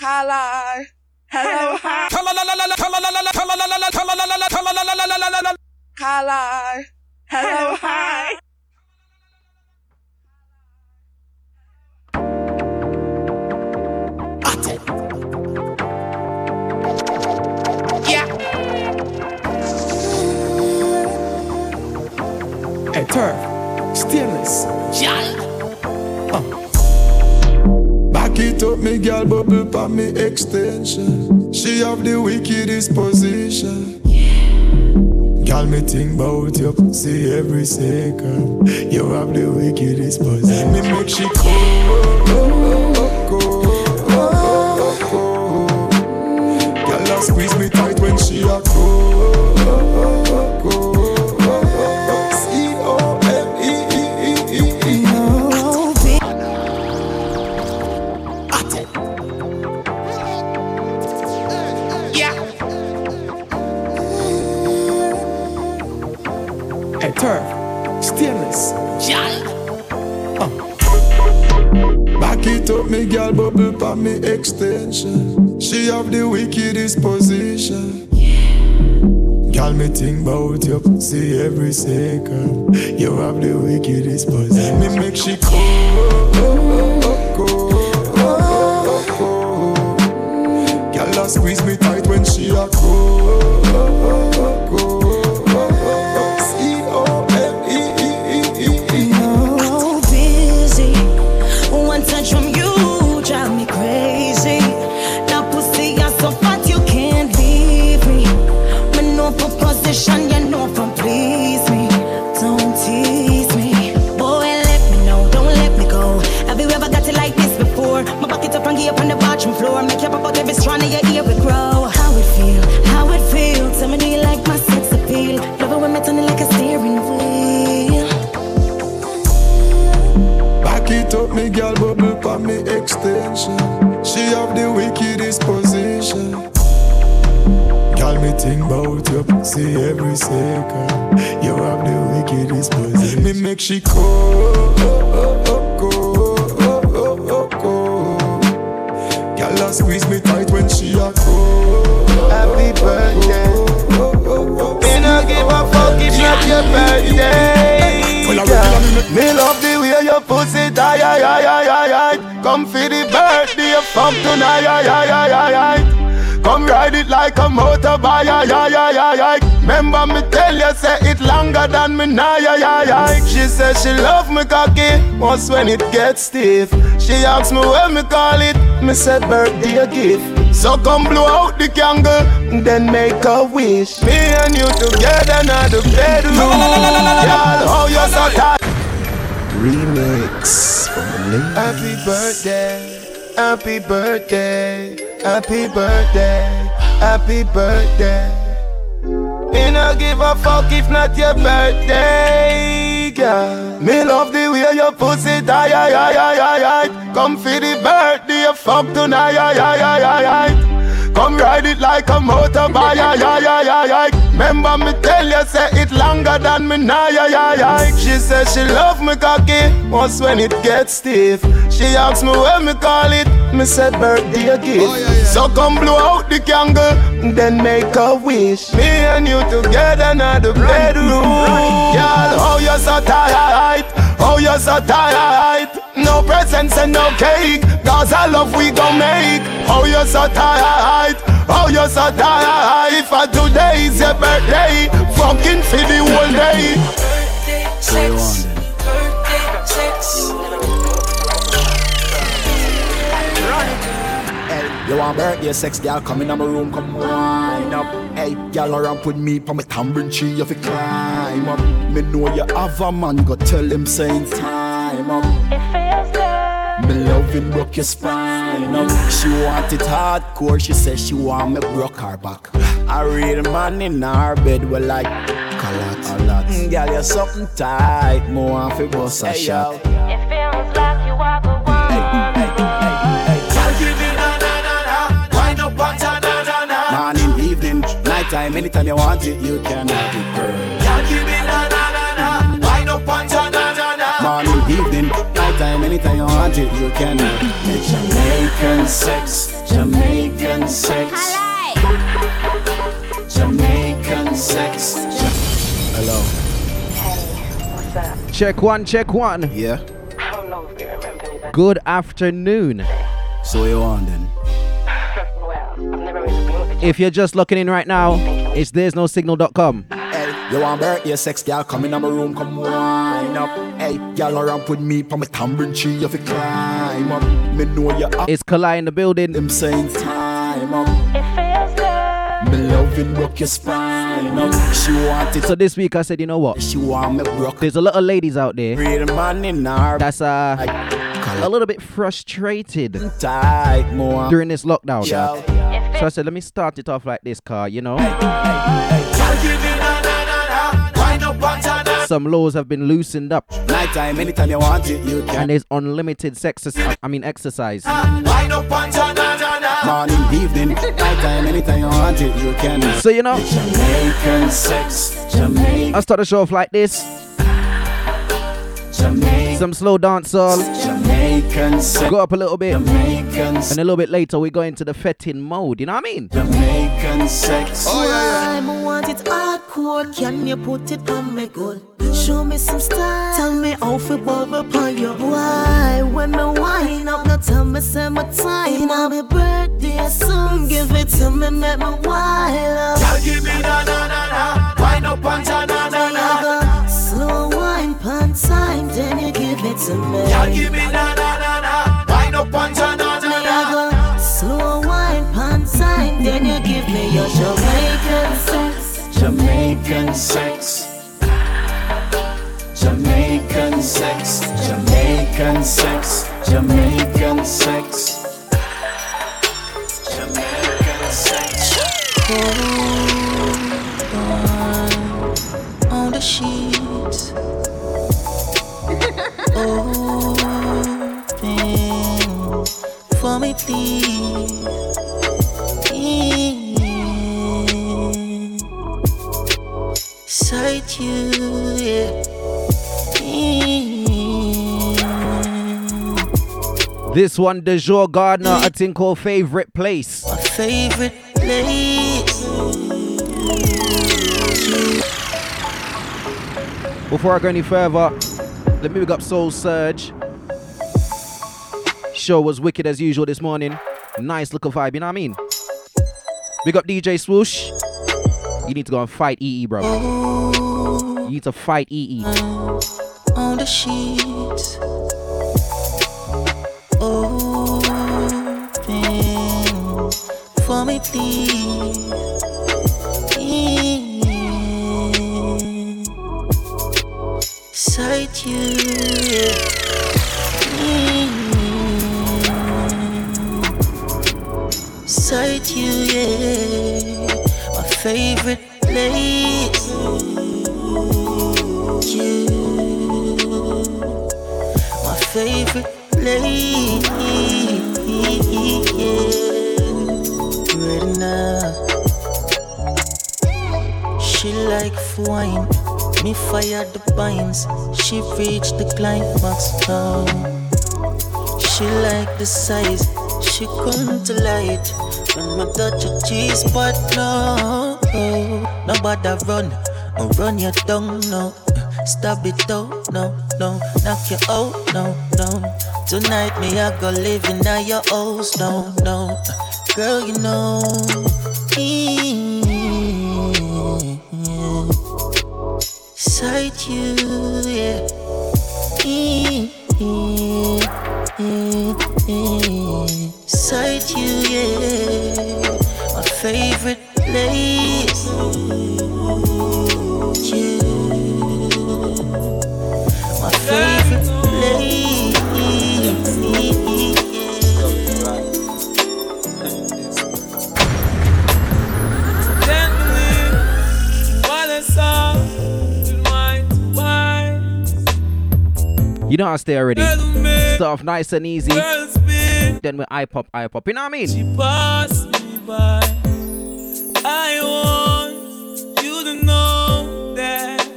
Caller. Hello, hi. Caller. Hello, hi. Yeah. Hey, turf, stainless. Back it up, me girl bubble pa me extension. She have the wickedest position. Girl, me think about you, see every second. You have the wickedest position. Me make she go, me girl bubble pa me extension. She have the wickedest position. Girl, me think about you, see every second. You have the wickedest position. Me make she go, see every second. You have the wickedest position. Me make she go, go, go, go. Girl, I squeeze me tight when she a go. Happy birthday. Me no give a fuck if not your birthday. girl. Me love the way you pussy tie, ay, ay, ay, ay, ay. Come for the birthday, from tonight, ay, ay, ay, ay, ay. Come ride it like a motorbike, ay, ay, ay, ay. Remember me tell you, say it longer than me now, ay, ay, ay. She said she love me cocky, once when it gets stiff. She asks me when me call it, me said birthday gift. So come blow out the candle, then make a wish. Me and you together now the bedroom. Girl, how you so tight? Remix from the. Happy birthday, happy birthday, happy birthday, happy birthday. Me no give a fuck if not your birthday, girl. Me love the way your pussy tie, ay, ay, ay, ay, ay. Come for the birthday, fuck tonight, ay, ay, ay, ay, ay. Come ride it like a motorbike, ay, ay, ay, ay, ay. Remember me tell you, say it longer than me now, yeah, yeah, yeah. She said she love me cocky, once when it gets stiff. She asks me when me call it, me said birthday gift. Oh, so come blow out the candle, then make a wish. Me and you together now the bedroom. Girl, how you so tight? How you so tight? No presents and no cake, cause I love we gon' make. Oh, How you so tight? Oh, How you so tight? For today is your birthday, fucking for the whole day. So you want them? Hey, you want birthday sex, girl? Come in my room, come wind up. Hey, girl, around with me, pa my tambourine tree, you fi climb up. Me know you have a man, go tell him saying time up. Me loving broke your spine up. She want it hardcore, she says she want me broke her back. I real man in her bed, well like a lot, a lot. Mm, Girl, you're something tight, more want fi bust a Hey, shot. It feels like you are the one. Morning, evening, nighttime, anytime you want it, you can have it, girl. Girl, give me na na na na, wind up on ta na na na. Morning, evening, nighttime, anytime you want it, you can. Jamaican sex, Jamaican sex, Jamaican sex. Hello. What's up? Check one, check one. Yeah. I don't know if you remember me, Good afternoon. So you want then? well, I've never really been with a If you're just looking in right now, it's there's no signal.com. Hey, you want birthday sex, girl? Come in my room, come wind up. Hey, girl, around with me, on my tambourine tree, you fi climb up. Me know you up. It's Kali in the building. Them saying time up. It feels good. Me loving broke your spine up. She want it, So this week I said, you know what? she want me broke. There's a lot of ladies out there Real man in her that's uh like a little bit frustrated during this lockdown. Yo. So I said, let me start it off like this, car. You know, some laws have been loosened up, Nighttime, anytime you want it, you and there's unlimited sex. I mean, exercise. Ah, Morning, evening, nighttime, anytime you want it, you can. So you know, Jamaican sex, Jamaican, I start the show off like this. Jamaican, Some slow dancehall. Jamaican sex, Go up a little bit, and a little bit later we go into the fetting mode. You know what I mean? Jamaican sex. Oh, I want it hardcore. Can you put it on me good? Show me some style. Tell me how to bubble upon you. Why? When me wind up, now tell me say my time. Now my birthday soon. Give it to me, make me wild up. Give me na na na na, wind up and na na na Me a go slow wine pan time, then you give it to me. Give me na na na na, wind up and na na Me a slow wine pan time, then you give me your Jamaican sex. Jamaican sex. Jamaican sex. Jamaican sex. Jamaican sex. Jamaican sex. on the sheets. Open for me, please. Sight you, yeah. This one, De Jour Gardner, I think called favorite place. My favorite place. Before I go any further, let me pick up Soul Surge. Show was wicked as usual this morning. Nice little vibe, you know what I mean? Big up DJ Swoosh. You need to go and fight EE, bro. You need to fight EE. on the sheets. Open for me, please. You. Sight you, yeah. My favorite place. You, my favorite place. Ready now. She like wine. Me fire the binds. She reach the climax now. She like the size. She to light. When me touch your G-spot, no. Nobody run. I run your tongue, no. Stop it out, no, no. Knock you out, no, no. Tonight me I go live in your house, no, no. Girl, you know. Sight you, yeah. chance there already. Stuff nice and easy. Then we eye pop, eye pop. You know what I mean? She passed me by. I want you to know that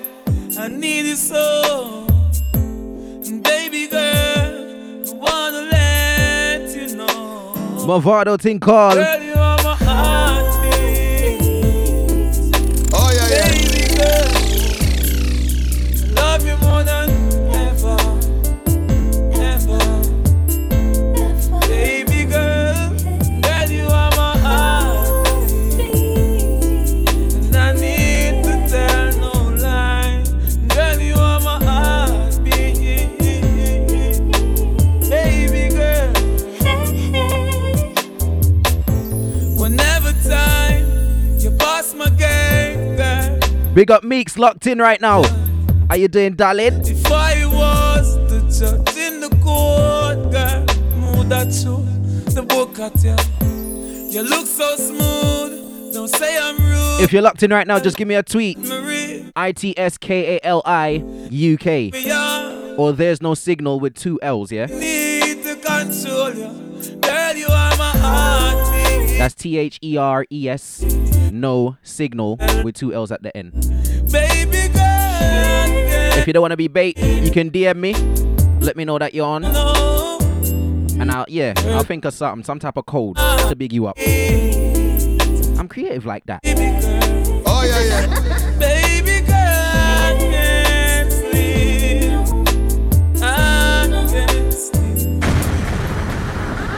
I need you so. Baby girl, I wanna let you know. Big up Meeks locked in right now. How you doing, darling? If I was the judge in the court, girl, move that you, the book at you. You look so smooth. Don't say I'm rude. If you're locked in right now, just give me a tweet. I T S K A L I U K. Or there's no signal with two L's, yeah? need to control you. Girl, you are my. That's T H E R E S. No signal with two L's at the end. Baby girl, girl, If you don't want to be bait, you can DM me. Let me know that you're on. And I'll, yeah, I'll think of something, some type of code uh, to big you up. I'm creative like that. Oh yeah, yeah.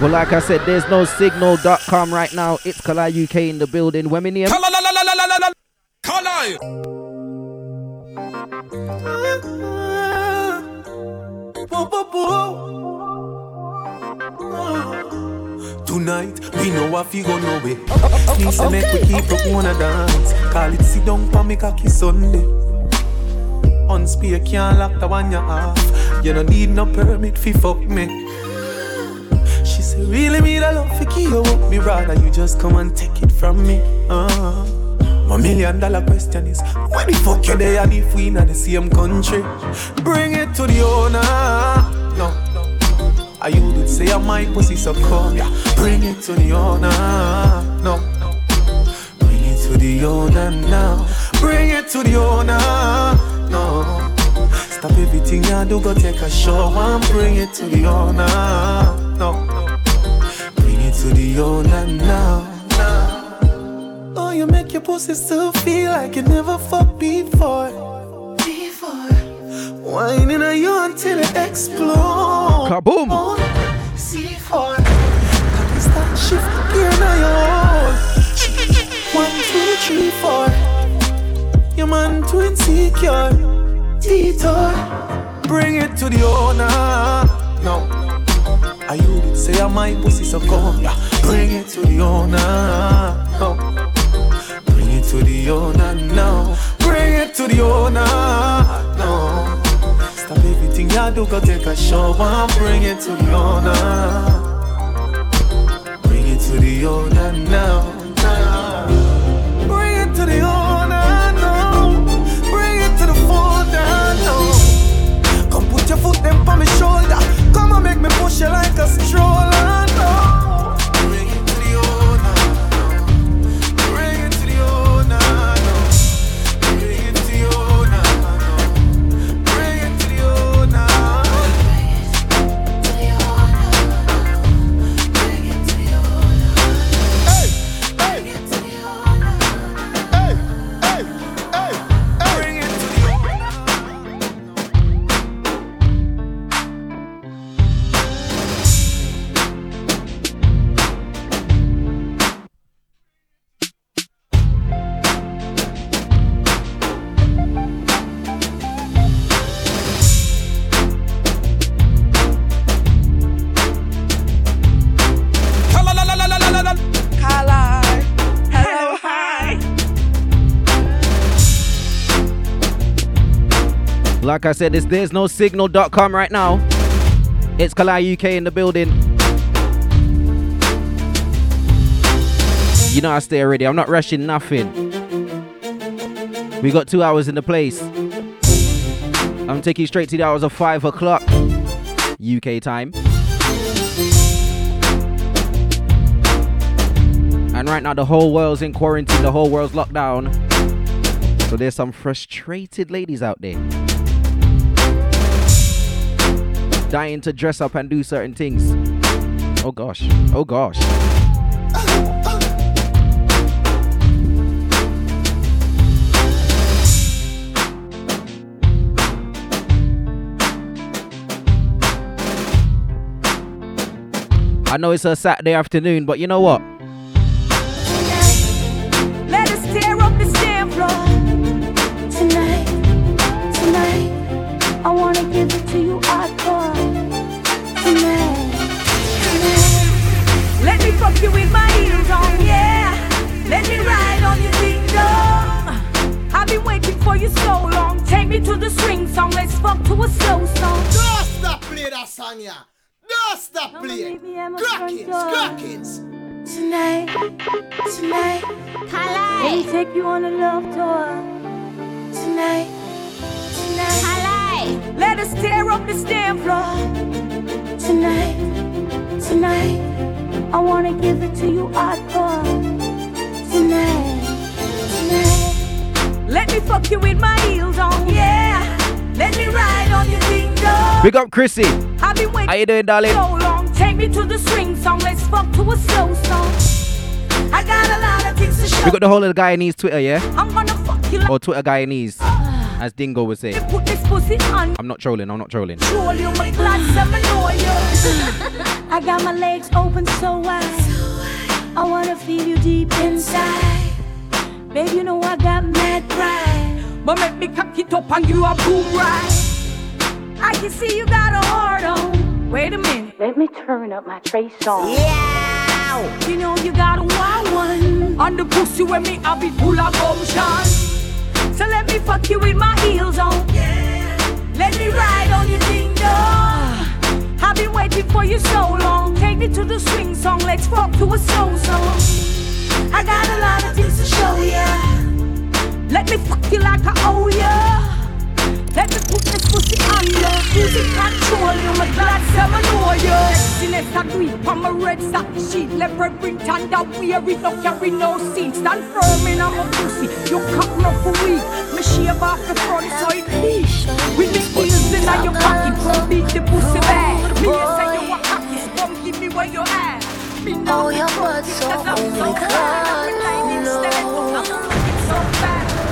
Well, like I said, there's no signal.com right now. It's Kali UK in the building. When we name Tonight, we know what we go no way. Me say make we keep up wanna dance. Call it sit down for me cocky Sunday. Unspear can't lock the one you off. You don't need no permit fi fuck me. She say really me the love keep you up. Me rather you just come and take it from me. Uh. My million dollar question is Where the fuck you there and if we in the same country? Bring it to the owner. No I you did say I my pussy so cold? Yeah. Bring it to the owner. No Bring it to the owner now. Bring it to the owner. No. Stop everything I do go take a show and bring it to the owner. No to the owner now Oh, you make your pussy still feel like you never fucked before. Before. Whining on you until it explode. Kaboom! C4. Cocky start shift gear now your. One, two, three, four. Your man too insecure. Detour. Bring it to the owner. No. You say I my pussy so cold. Yeah. Bring it to the owner. Bring it to the owner now. Bring it to the owner. No. Stop everything I do, go take a show and bring it to the owner. Bring it to the owner now. now. Make me push you like a stroller Like I said, it's there's no signal.com right now. It's Kali UK in the building. You know I stay ready. I'm not rushing nothing. We got two hours in the place. I'm taking straight to the hours of five o'clock UK time. And right now the whole world's in quarantine, the whole world's locked down. So there's some frustrated ladies out there. Dying to dress up and do certain things. Oh gosh. Oh gosh. I know it's a Saturday afternoon, but you know what? Tonight. Let you with my heels on, yeah. Let me ride on your ding dong. I've been waiting for you so long. Take me to the swing song. Let's fuck to a slow song. Don't stop play that song, yeah. Don't stop play. Crackins, crackins. Tonight, tonight, let me take you on a love tour. Tonight, tonight, let us tear up the stand floor. Tonight, tonight, I wanna give it to you hardcore. Tonight, tonight, let me fuck you with my heels on, yeah. Let me ride on your ding dong. Big up Chrissy. I've been waiting How you doing, darling? so long. Take me to the swing song. Let's fuck to a slow song. I got a lot of things to show. We got the whole of the guy Guyanese Twitter, yeah? I'm gonna fuck you like Or Twitter guy Guyanese, as Dingo would say. put this pussy on. I'm not trolling, I'm not trolling. Troll you, my you. I got my legs open so wide. I wanna feel you deep inside. Babe, you know I got mad pride. But make me cock it up and you a boom right. I can see you got a heart on. Wait a minute. Let me turn up my Trey song. Yeah. You know you got a wild one. On the pussy when me I be full of gumption. So let me fuck you with my heels on. Yeah. Let me ride on your ding dong. I've been waiting for you so long. Take me to the swing song. Let's fuck to a soul song. I got a lot of things to show ya. Let me fuck you like I owe ya. Let me put this pussy on ya. Music control you, my glad seven know ya. Sexiness do it on my red satin sheet. Leopard print and that wear it, no carry no seat. Stand firm in my pussy, you cock no for weak. Me shave off the front so it leash. With me heels in your pocket, beat the pussy back. Me yes you a cocky, come give me where you at. Me know Oh, your butt so, my God, no.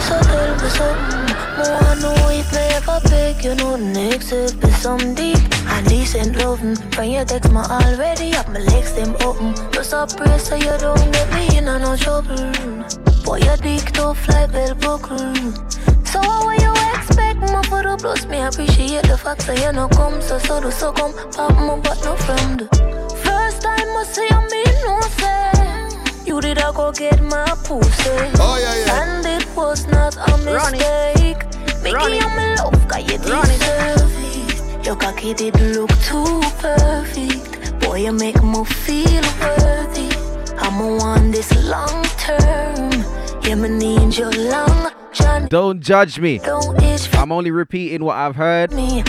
So tell me more I know if me ever beg you know next if be some deep and decent loving. When you text me already, have my legs them open. Just a pray so you don't get me in no trouble. Boy, your dick tough like bell buckle. So what you expect for the plus? Me appreciate the fact that you no come, so so do so come. Pop my butt no from the first time I see you, me no say. You did I go get my pussy. Oh, yeah, yeah. And it was not a mistake. Mickey, I'm in love, cause you deserve it. Your cocky did look too perfect. Boy, you make me feel worthy. I'ma want this long term. Yeah, me need your long journey. Don't judge me. Don't itch I'm only repeating what I've heard. me.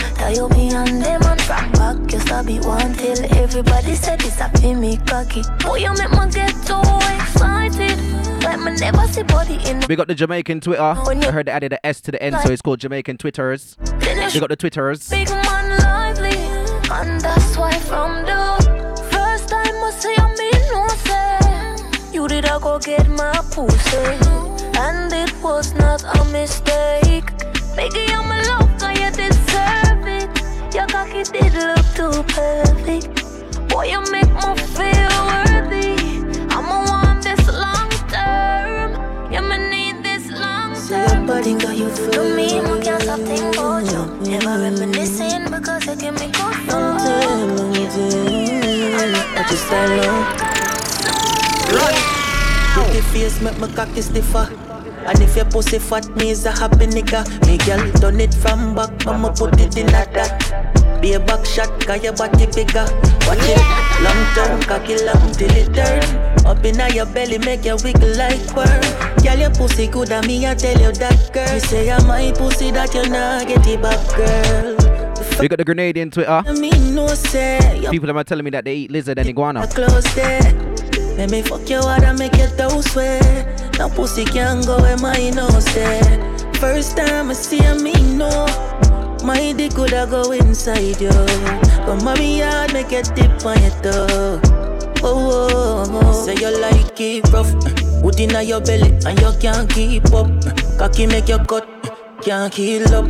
That you be on them and from back. You stop it one till everybody said this a me cocky. Boy, you make get so excited. Like me never see body in We got the Jamaican Twitter. Oh, I heard they added an S to the end, so it's called Jamaican Twitters. We got the Twitters. Big man lively, and that's why from the first time I see no say you did I go get my pussy, and it was not a mistake. Baby, I'm cause you deserve it. Your cocky did look too perfect. Boy, you make me feel worthy. I'ma want this long term. Yeah, me need this long term. body got you To me, I can't stop thinking about you. Never reminiscing because you give me goosebumps. But you style now. Pretty face make my cocky stiffer. And if your pussy fat, me is a happy nigga. Me girl done it from back, I'ma put it in a that. Be a back shot, cause your body bigger. Watch it, long term, cocky long till it turn. Up in your belly, make you wiggle like worm. Girl, your pussy good, and me I tell you that, girl. You say I'm my pussy that you not get it back, girl. We got the Grenadian Twitter. I mean, no say, your People are telling me that they eat lizard and iguana. close there. Let me fuck you hard and make you toes sweat. Now pussy can't go where my nose there. First time I see a me no. My dick coulda go inside you. Come on, me yard, make a tip on your toe. Oh, oh, oh, say you like it rough. Uh, Wood inna your belly and you can't keep up. Uh, cocky make you cut, uh, can't heal up.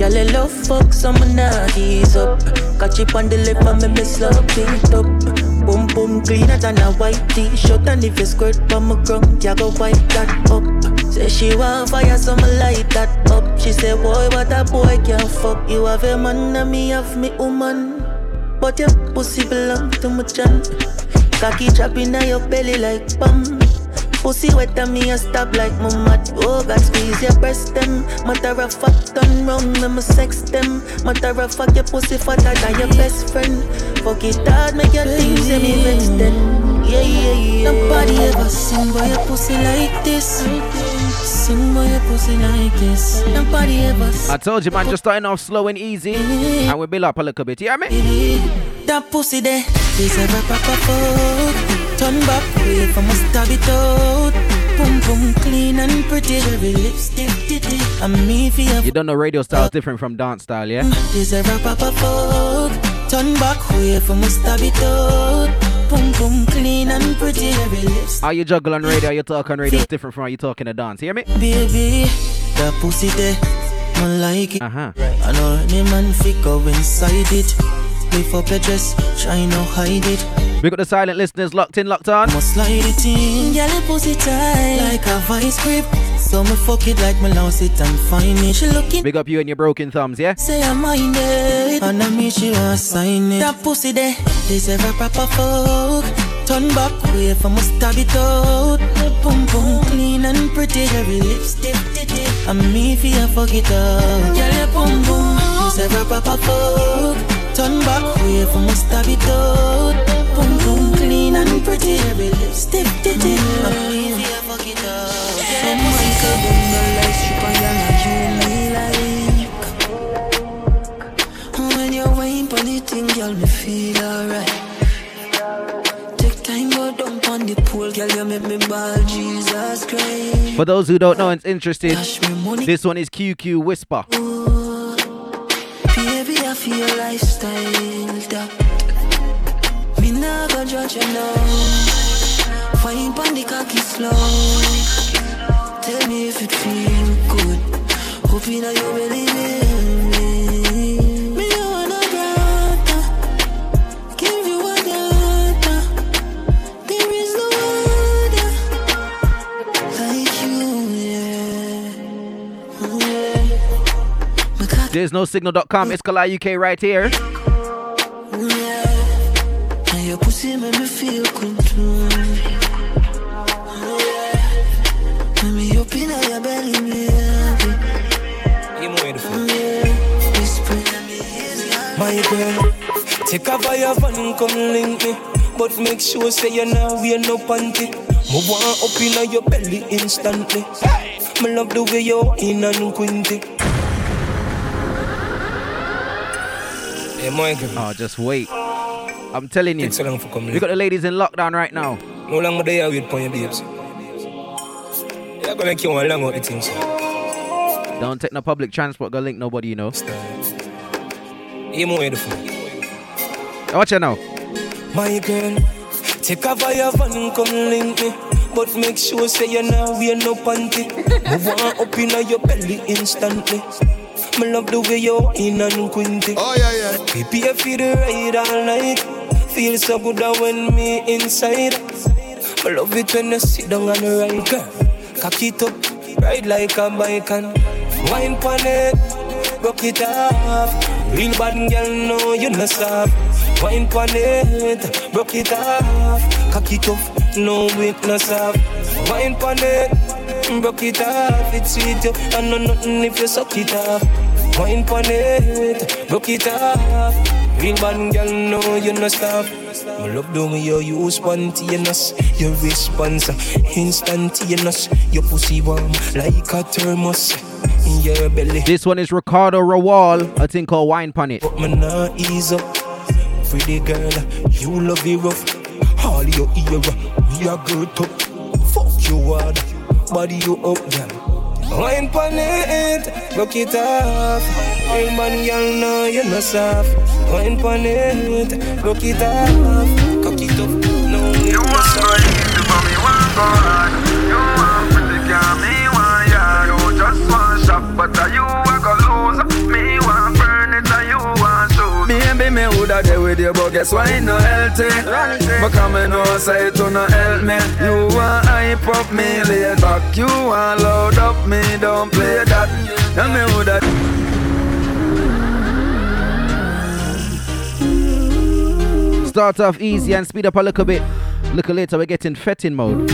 Y'all love fuck, so I'ma not ease up. Catch it on the lip and make me slow it up. Boom cleaner than a white t-shirt. And if you squirt on my ground, you go wipe that up. Say she want fire, so some light that up. She say boy, what a boy can't fuck. You have a man and me have me woman. But your pussy belong to my chan. Cocky chopping in your belly like bum Pussy wet and me a stop like my mat. Oh God, squeeze your breast them. Matter of fact, done wrong, me me sex them. Matter of fact, your pussy fatter than your best friend. Fuck it hard, make your things yeah, me vex them. Yeah, yeah, yeah. Nobody ever sing boy your pussy like this. Sing by your pussy like this. Nobody ever. I told you, man, just starting off slow and easy, and we build up a little bit. You hear me? That pussy there, is a proper fuck. Turn back way from a stab it out. Boom boom clean and pretty. Every lipstick it. I'm me for you. Don't know radio style is different from dance style, yeah? Deserve a proper fuck. Turn back way from a stab it out. Boom boom clean and pretty. Every lipstick. How you juggle on radio, you talk on radio is different from how you talking to dance. Hear me? Baby, that pussy there, I like it. Uh huh. I know any man fi go inside it. Lift up your dress, try not hide it. We got the silent listeners locked in, locked on. Must slide it in, your pussy tight like a vice grip. So me fuck it like me lost it and find it. She looking. Big up you and your broken thumbs, yeah? Say I'm mind it, and I mean she want sign it. That pussy there, this ever proper fuck. Turn back way from a stab it out. Boom boom clean and pretty, every lipstick did it. And me fi a fuck it up. Girl, boom boom, this ever proper fuck. Turn back way from a stab it out. Boom boom clean and pretty. Every lipstick did it. I'm leaving you fuck it up. Some man could do no like strip and you like. When you wine pon the thing, girl, me feel alright. Take time, go down pon the pool, girl, you make me ball, Jesus Christ. For those who don't know and interested, this one is QQ Whisper. Baby, I feel lifestyle that Me nah go judge you now Fine pon the cocky slow. Tell me if it feel good. Hoping that you believe in There's no signal.com, it's Kali UK right here. My girl, take a fire van, come link me. But make sure say you now wear no panty. Move on up in your belly instantly. Me love the way you're in and quinty. Eh, Michael. Oh, just wait. I'm telling you. Take so long for coming. We got the ladies in lockdown right now. No longer they are wait for your babes. You're gonna long out the things. Don't take no public transport, go link nobody, you know. You more phone. Watch it now. My girl, take a fire van, come link me. But make sure say you now wear no panty. Move on up in your belly instantly. Me love the way you in and quinty. Oh yeah yeah. I feel the ride all night. Feel so good when me inside. I love it when you sit down on the ride, girl. Cock it up, ride like a bike and wine pon it, rock it off. Real bad girl, no you not stop. Wine pon it, rock it off. Cock it up, no weakness off. Wine pon it, rock it off. It's sweet you, and no nothing if you suck it off. Wine pon it, rock it off. Real bad girl, no you not stop. My love the way you use spontaneous Your response instantaneous Your pussy warm like a thermos In your belly This one is Ricardo Rawal, a thing called Wine Pon It. But me nah ease up Pretty girl, you love it rough All your ear, we are good up Fuck you hard, body you up, girl. Wine pon it, rock it off. Real man, girl, no, you no soft. Wine pon it, rock it off. Cock it up, no, you no soft. go hard. You want pretty girl, me want yard. You just want shop, but are you with you, but guess why no healthy? But come and know say to no help me. You want hype up me, lay back. You want load up me, don't play that. Now me woulda. Start off easy and speed up a little bit. Look a little later, we're getting fetting mode.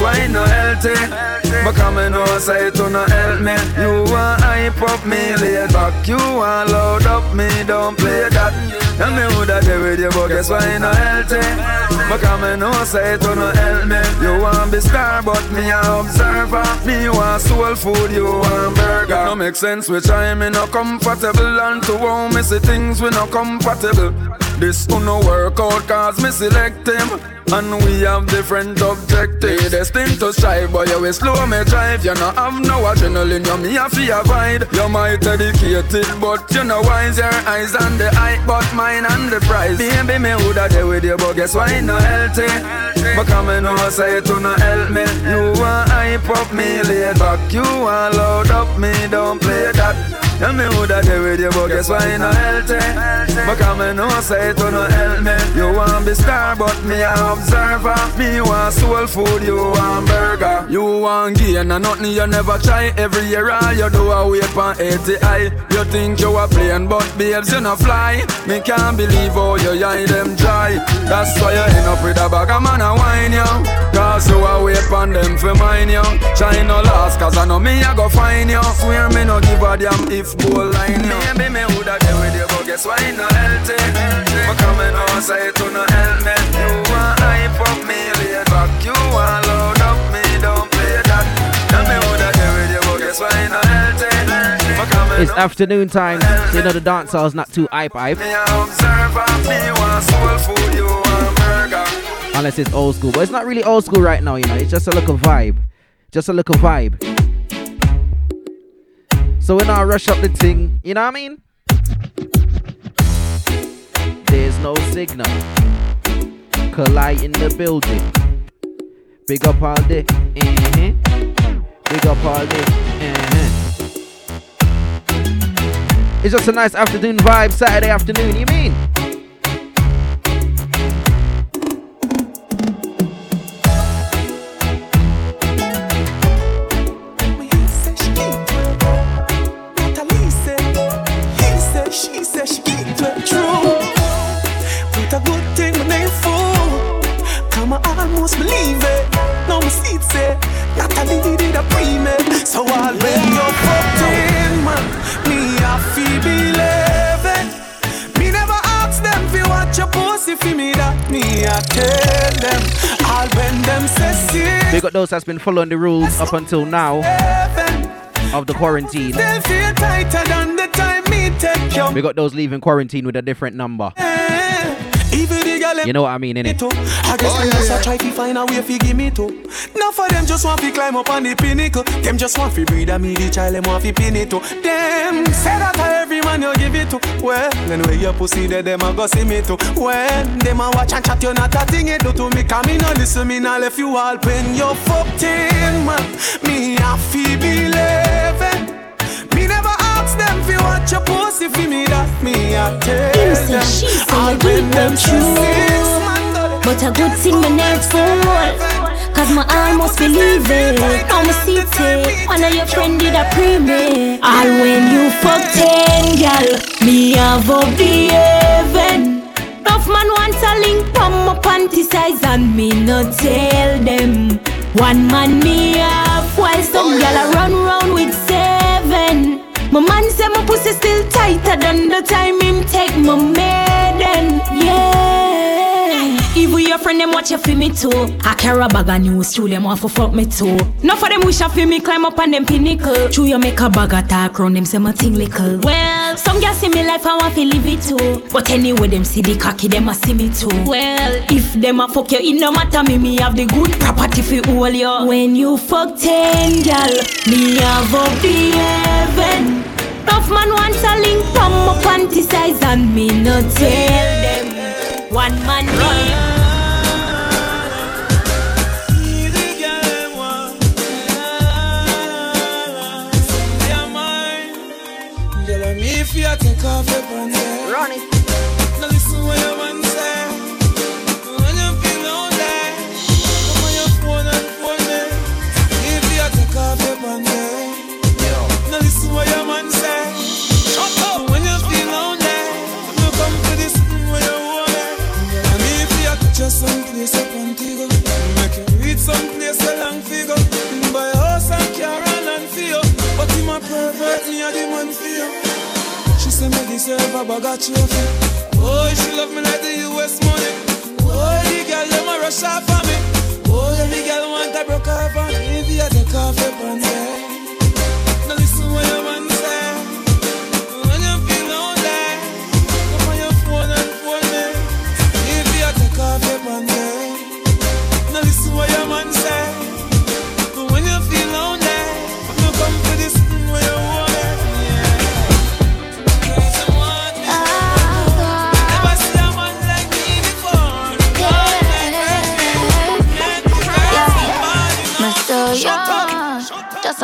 With guess why no healthy? But come and know say to no help me. You want hype up me, lay back. You want load up me, don't play that. Tell me woulda there with you, but guess why no healthy? But come and know say to no help me. You want be star, but me a observer. Me want soul food, you want burger. It no make sense which I me no comfortable and to how me see things we no compatible. This no work out cause me select him. And we have different objectives. Destined to strive but you will slow me drive. You no have no adrenaline you me a fear avoid You might dedicated but you know wise Your eyes on the eye but mine on the prize Baby me woulda there with you but guess why no healthy? But come and know say to no help me. You want hype up me laid back You want load up me don't play that. Tell me who that there with you, but guess why no healthy? But come and know say to no help me. You want be star, but me a observer. Me want soul food, you want burger. You want gain and nothing you never try. Every year all you do a wait on 80 high. You think you a plane, but babes you no fly. Me can't believe how you eye them dry. That's why you end up with a bag of man a wine you. Cause you a wait on them for mine you. Try no last, cause I know me I go find you. Swear me no give a damn if goal line you. Maybe me woulda there with you, guess why no healthy? And know say to no help me. You want hype up me, lay back. You want load up me, don't play that. Tell me woulda there with you, but guess why no healthy? But come and It's afternoon time, so you know the dance hall's not too hype hype. me a observer. Me want soul food, you want burger. Unless it's old school. But it's not really old school right now, you know. It's just a little vibe. Just a little vibe. So when I rush up the thing, you know what I mean? There's no signal. Collide in the building. Big up all day. Uh-huh. Big up all day. Uh-huh. It's just a nice afternoon vibe, Saturday afternoon, you mean? Almost believe it. Now my seat say Natalie did a pre-med. So I'll when you're 14, man, me I feel believe it. Me never ask them if you watch your pussy for me that me I tell them. I'll when them say see. Big up those that's been following the rules up until now of the quarantine. Still feel tighter than the time me take you. We got those leaving quarantine with a different number. Even the girl You know what I mean, innit? I guess oh, them just a try to find a way fi give me to. Now for them just want to climb up on the pinnacle. Them just want to breed a me the child. Them want to pin it to. Them say that a every man you give it to. Well, then where your pussy there, them a go see me to. When them a watch and chat, you not a thing it do to me. Come me no listen, me no left you all when you're 14, man. Me a fi believe Me never ask them fi watch your pussy fi me that me a tell Him say them. she say you them true. But a good thing my nerves full. Cause my almost believe it. Now me see it. One of your friend did a pre me. All when you fuck ten, gal. Me have up the heaven. Enough man want a link from my panty size and me no tell them. One man me have while some gal a run round with. My man say my pussy still tighter than the time him take my maiden. Yeah. Even your friend them watch you for me too. I carry a bag of news, true them want to fuck me too. Enough for them wish I feel me climb up on them pinnacle. True you make a bag of talk round them say my thing little. Well, some girls see me life I want to live it too. But anyway them see the cocky them a see me too. Well, if them a fuck you, it no matter me me have the good property for all you. When you fuck ten gal, me have up the heaven. Tough man wants a link from my panty size and me no tell them. One man name. You take A bag of trophy. Oh, she love me like the US money. Oh, the girl them a rush off for me. Oh, every girl want a broke off on me. If you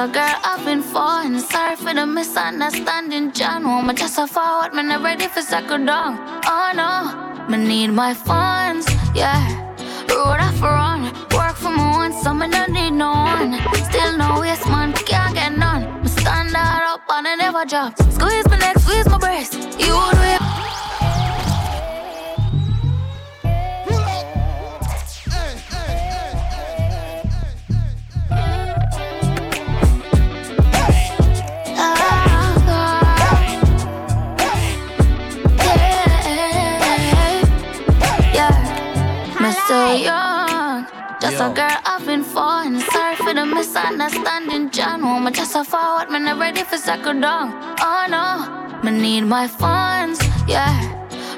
girl I've been falling. Sorry for the misunderstanding, John. Woman, just a forward, man, I'm ready for second down. Oh no, me need my funds, yeah. Road off run, work for my own, so me don't need no one. Still no waste, man, can't get none. Me stand up and I never drop. Squeeze my neck, squeeze my breast. You would whip. Yeah, so young. Just a girl I've been falling. Sorry for the misunderstanding, John. Woman, just a forward, man, I'm ready for second down. Oh no, me need my funds, yeah.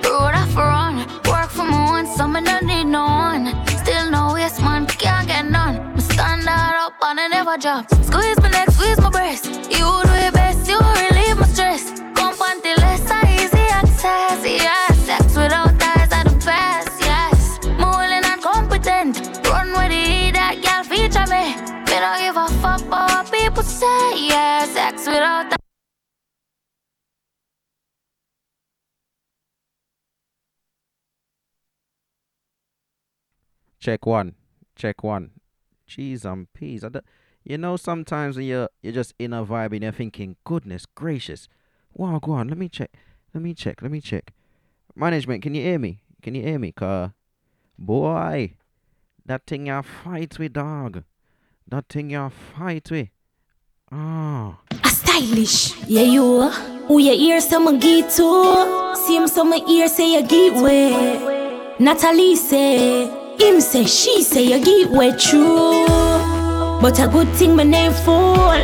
Road off run, work for my own, so me don't need no one. Still no yes, man, can't get none. Me stand out up and I never drop. Squeeze my neck, squeeze my breast. You do it best, you relieve my stress. Come panty less, easy access, yeah. Say, yeah. Sex ties. Check one. Check one. Cheese and peas. I don't- you know, sometimes when you're you're just in a vibe and you're thinking, goodness gracious. Wow, go on, let me check. Let me check. Let me check. Management, can you hear me? Can you hear me? Car boy, that thing you fight with dog. That thing you fight with. Ah. A stylish, yeah you. Who you hear some get to? See him some ear say you get way. Natalie say, him say, she say you get way true. But a good thing my name fall.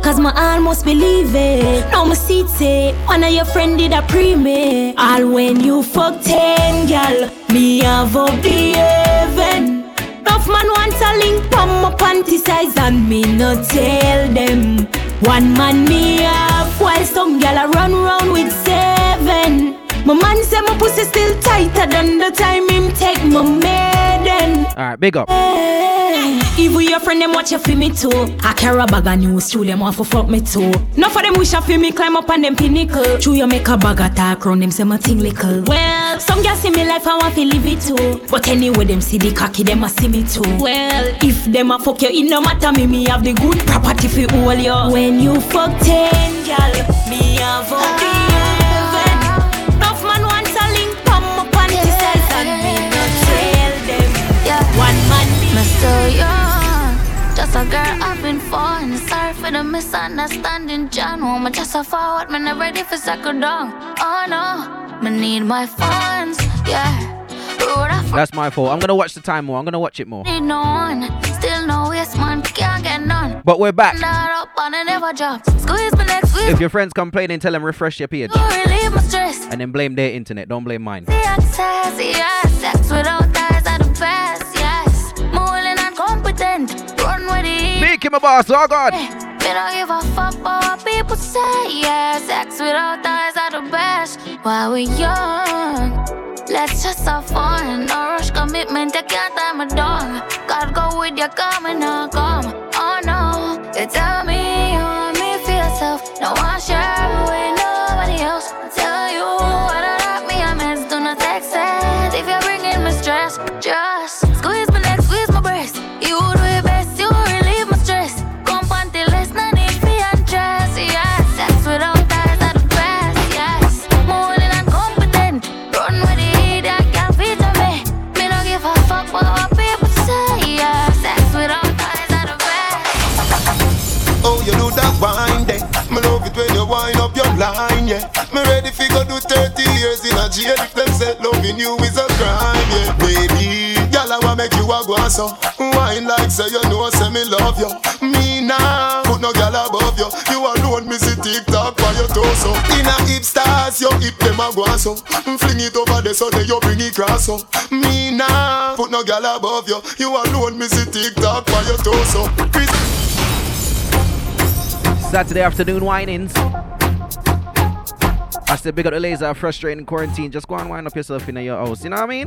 Cause my almost believe it. Now my say, one of your friend did a pre me. All when you fuck ten gal, me have up the heaven. Enough man wants a link from my panty size and me no tell them. One man me have while some gal a run round with seven. My man say my pussy still tighter than the time him take my maiden. Alright, big up. Even your friend them watch you for me too. I carry a bag of news, true them want to fuck me too. Enough for them wish I feel me climb up on them pinnacle. True you make a bag of talk round them say my thing little. Well, some girls see me life I want to live it too. But anyway them see the cocky them a see me too. Well, if them a fuck you, it no matter me me have the good property for all you. When you fuck ten gal, me have up just a girl I've been falling. Sorry for the misunderstanding, John. Woman, just a forward, man, I'm ready for second down. Oh no, me need my funds, yeah. That's my fault. I'm gonna watch the time more. I'm gonna watch it more. Need no one, still no waste man, can't get none. But we're back. Not up and never. Squeeze my neck, squeeze. If your friends complaining, tell them refresh your page. relieve my stress. And then blame their internet. Don't blame mine. It. Him a boss, God. Me don't give a fuck what people say, yeah. Sex without ties are the best. While we young, let's just have fun. No rush commitment, I can't tie my dog. God go with you, come and not come. Oh no, you tell me Ready fi go do 30 years in a jail if them say loving you is a crime, yeah. Baby, girl, I wanna make you a go so. Wine like say you know, say me love you. Me nah, put no girl above you. You alone, me see TikTok by your torso. In a hip stars, your hip them a go so. Fling it over there so then you bring it cross so. Me nah, put no girl above you. You alone, me see TikTok by your torso. Chris Saturday afternoon whinings. I said, big up the laser, frustrating quarantine. Just go and wind up yourself in your house. You know what I mean?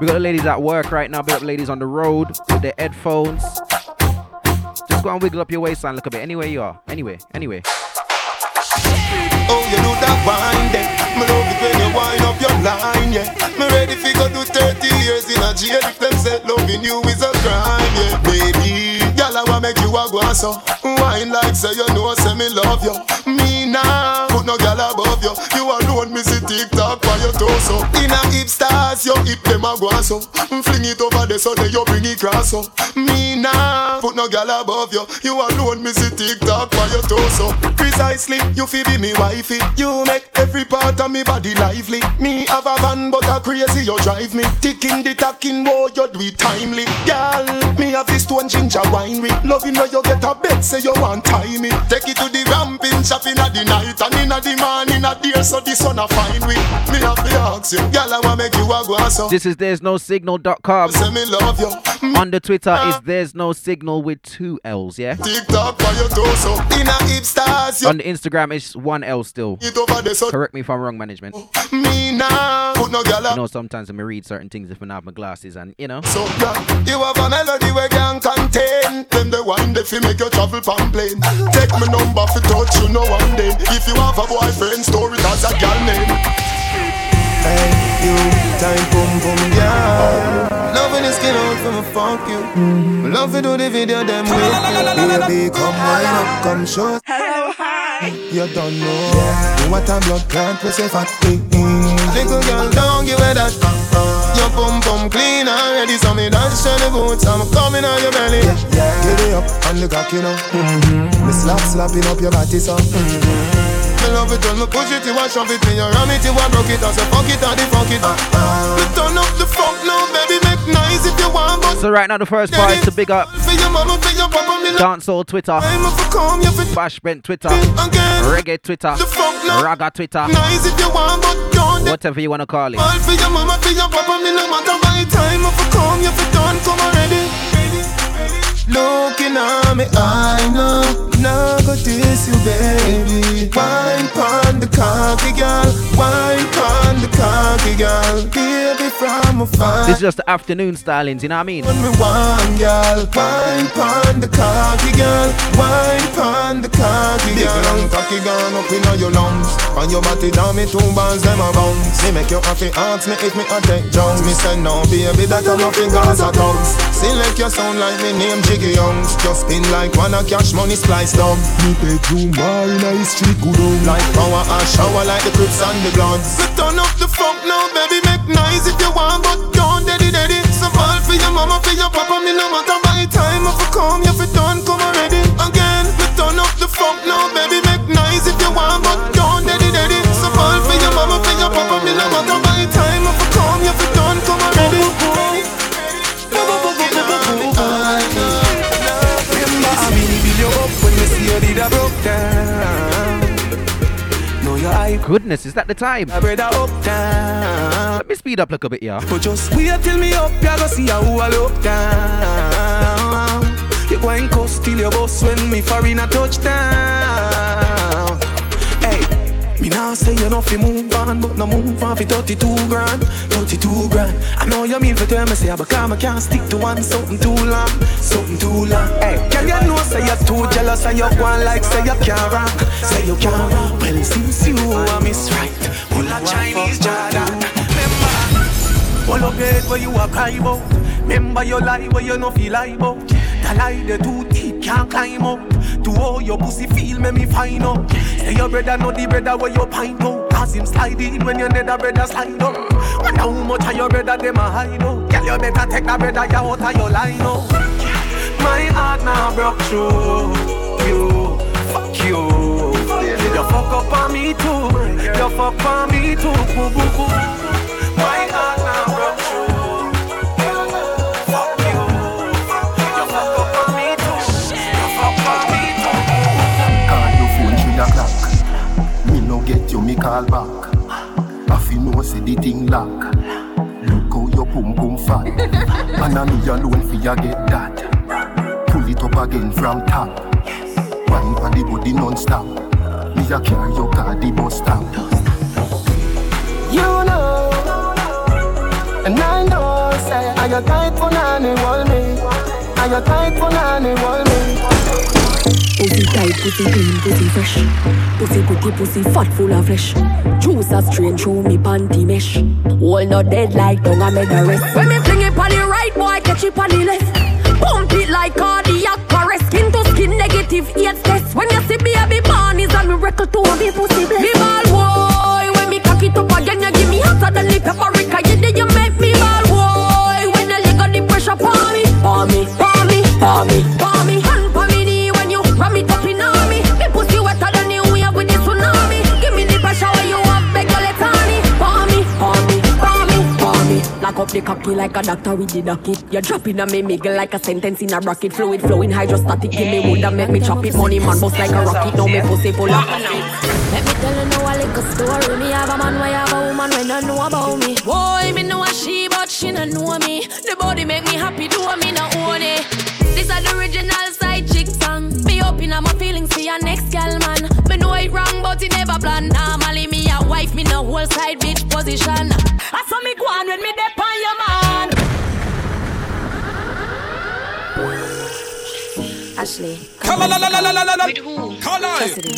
We got the ladies at work right now. Big up the ladies on the road with their headphones. Just go and wiggle up your waistline a little bit. Anywhere you are. Anyway, anyway. Oh, you do that then. Me love it when you wind up your line, yeah. Me ready fi go do 30 years in a jail if them say loving you is a crime, yeah. Baby, girl, I wanna make you a and. Wine like say you know, say me love you. Me put no girl above you. You alone, me see TikTok by your torso. In a hip stars, your hip them a go so. Mm, fling it over the so then you bring it cross. Me nah, put no girl above you. You alone, me see TikTok by your torso. Precisely, you fi be me wifey. You make every part of me body lively. Me have a van, but a crazy you drive me. Ticking the tacking, whoa, you do it timely. Girl, me have this one ginger winery. Loving where you get a bed, say you want tie me. Take it to the ramping shop in the night and in the morning a so the sun a fine with. Me have ask you, girl, I wanna make you a go so. This is there's no signal.com. Say me love you. Mm. On the Twitter is there's no signal with two L's, yeah? TikTok by your torso. In a hip stars, you On the Instagram it's one L still. it over there so. Correct me if I'm wrong, management. Oh, me nah, put no girl You know, sometimes I read certain things if I have my glasses and you know. So yeah, you have a melody where can contain Them the wine they fi make you travel pan plane Take my number fi touch you no one day If you have a boyfriend story that's a girl name Hey you, time boom boom yeah Loving the skin out from a fuck you mm-hmm. Love to do the video them with you Baby come wine up, come show Hello, hi. You don't know yeah. what a blood clot we say fat. Little girl don't give it that Your pum pum clean already So me dance to the boots I'm coming on your belly yeah, yeah. Get it up and the cock you know mm-hmm. Me slap slapping up your body so mm-hmm. Me love it when me push it, you a shove it Me you ram it, you a broke it I say fuck it the fuck it. Me turn up the funk now baby Make nice if you want but So right now the first part is to big up. For your mama, for your papa me Dancehall Twitter, I'm a for calm you fit. Bash Bent Twitter, Reggae Twitter, The funk now. Raga Twitter, Nice if you want but don't whatever you wanna call it. Looking at me, I know Now go diss you, baby. Wine pon the cocky girl. Wine pon the cocky girl. Baby from afar. This is just the afternoon stylings, you know what I mean? When me one girl. Wine pon the cocky girl. Wine pon the cocky girl. Big long cocky gone up in your lungs. On your body down me two bands them a bounce Me make you happy ask me if me a take Jones Me say no baby that I'm nothing Gaza tongues Select your sound like me name Jiggy Youngs Just spin like one a cash money splice down. Me bedroom bar in a street good on Like power and shower like the Crips and the Bloods Me turn up the funk now baby make nice if you want But don't daddy daddy. So ball for your mama for your papa Me no matter by time if I come you fit done come already Again. Me turn up the funk now baby Goodness, is that the time? Brother up down. Let me speed up a bit, yeah. But just wait till me up, ya go see how I look down. You go and coast till your boss when me foreign a touchdown. Me now say you know fi move on, but no move on fi 32 grand, 32 grand. I know you mean for tell me say, but come I can't stick to one something too long, something too long. Hey, can you know say you're too jealous and you on like say you can't rock, say you can't rock. Well since you are miss right, full of Chinese Jordan. Remember, all of it where you are cry about. Remember your lie where you no feel lie about. The lie the too deep can't climb up. To all your pussy feel make me find out. Say your brother know the brother where you pint out. Cause him slide in when your nether brother slide up. Wonder how much of your brother them a hide out. Girl you better take that brother you out of your line out. My heart now broke through you. Fuck you. You fuck up on me too. You fuck up on me too. Boo boo. My heart now broke get you, me call back. I feel no say the thing lock. Look how your pum pum fat. and I me alone fi ya get that. Pull it up again from top. Wine pon the body non-stop. Me a carry your car the bus stop. You know, and I know, say, I got tight for nanny, hold me. I got tight for nanny, hold me. Pussy tight, pussy clean, pussy fresh. Pussy pretty, pussy fat, full of flesh. Juice a strain through me panty mesh. All not dead like tongue I make a rest. When me fling it on the right, boy, catch it on the left. Pump it like cardiac arrest. Skin to skin, negative AIDS test. When you see baby born, is a miracle to a me pussy bless. Me ball boy, when me cock it up again, you give me hotter than the paprika. You did you make me ball boy. When the leg on the pressure, palm me, palm me, palm me, palm me, up the cocky like a doctor with the docket. You're dropping a me miggle like a sentence in a rocket. Fluid flowing hydrostatic. Give me wood and make me chop it. Money man bust like a rocket. Now me pussy full of. Let me tell you now a little story. Me have a man, why have a woman when I know about me. Boy, me know a she, but she not know me. The body make me happy, do me not own it. This is the original side chick song. Me open up my feelings for your next gal man. Me know it wrong, but it never plan. Normally me a wife, me no whole side bitch position. I saw me go on when me dep on your man. Ashley, Come on, la, la, la, la, la, la, la. With who? Come on. Cassidy.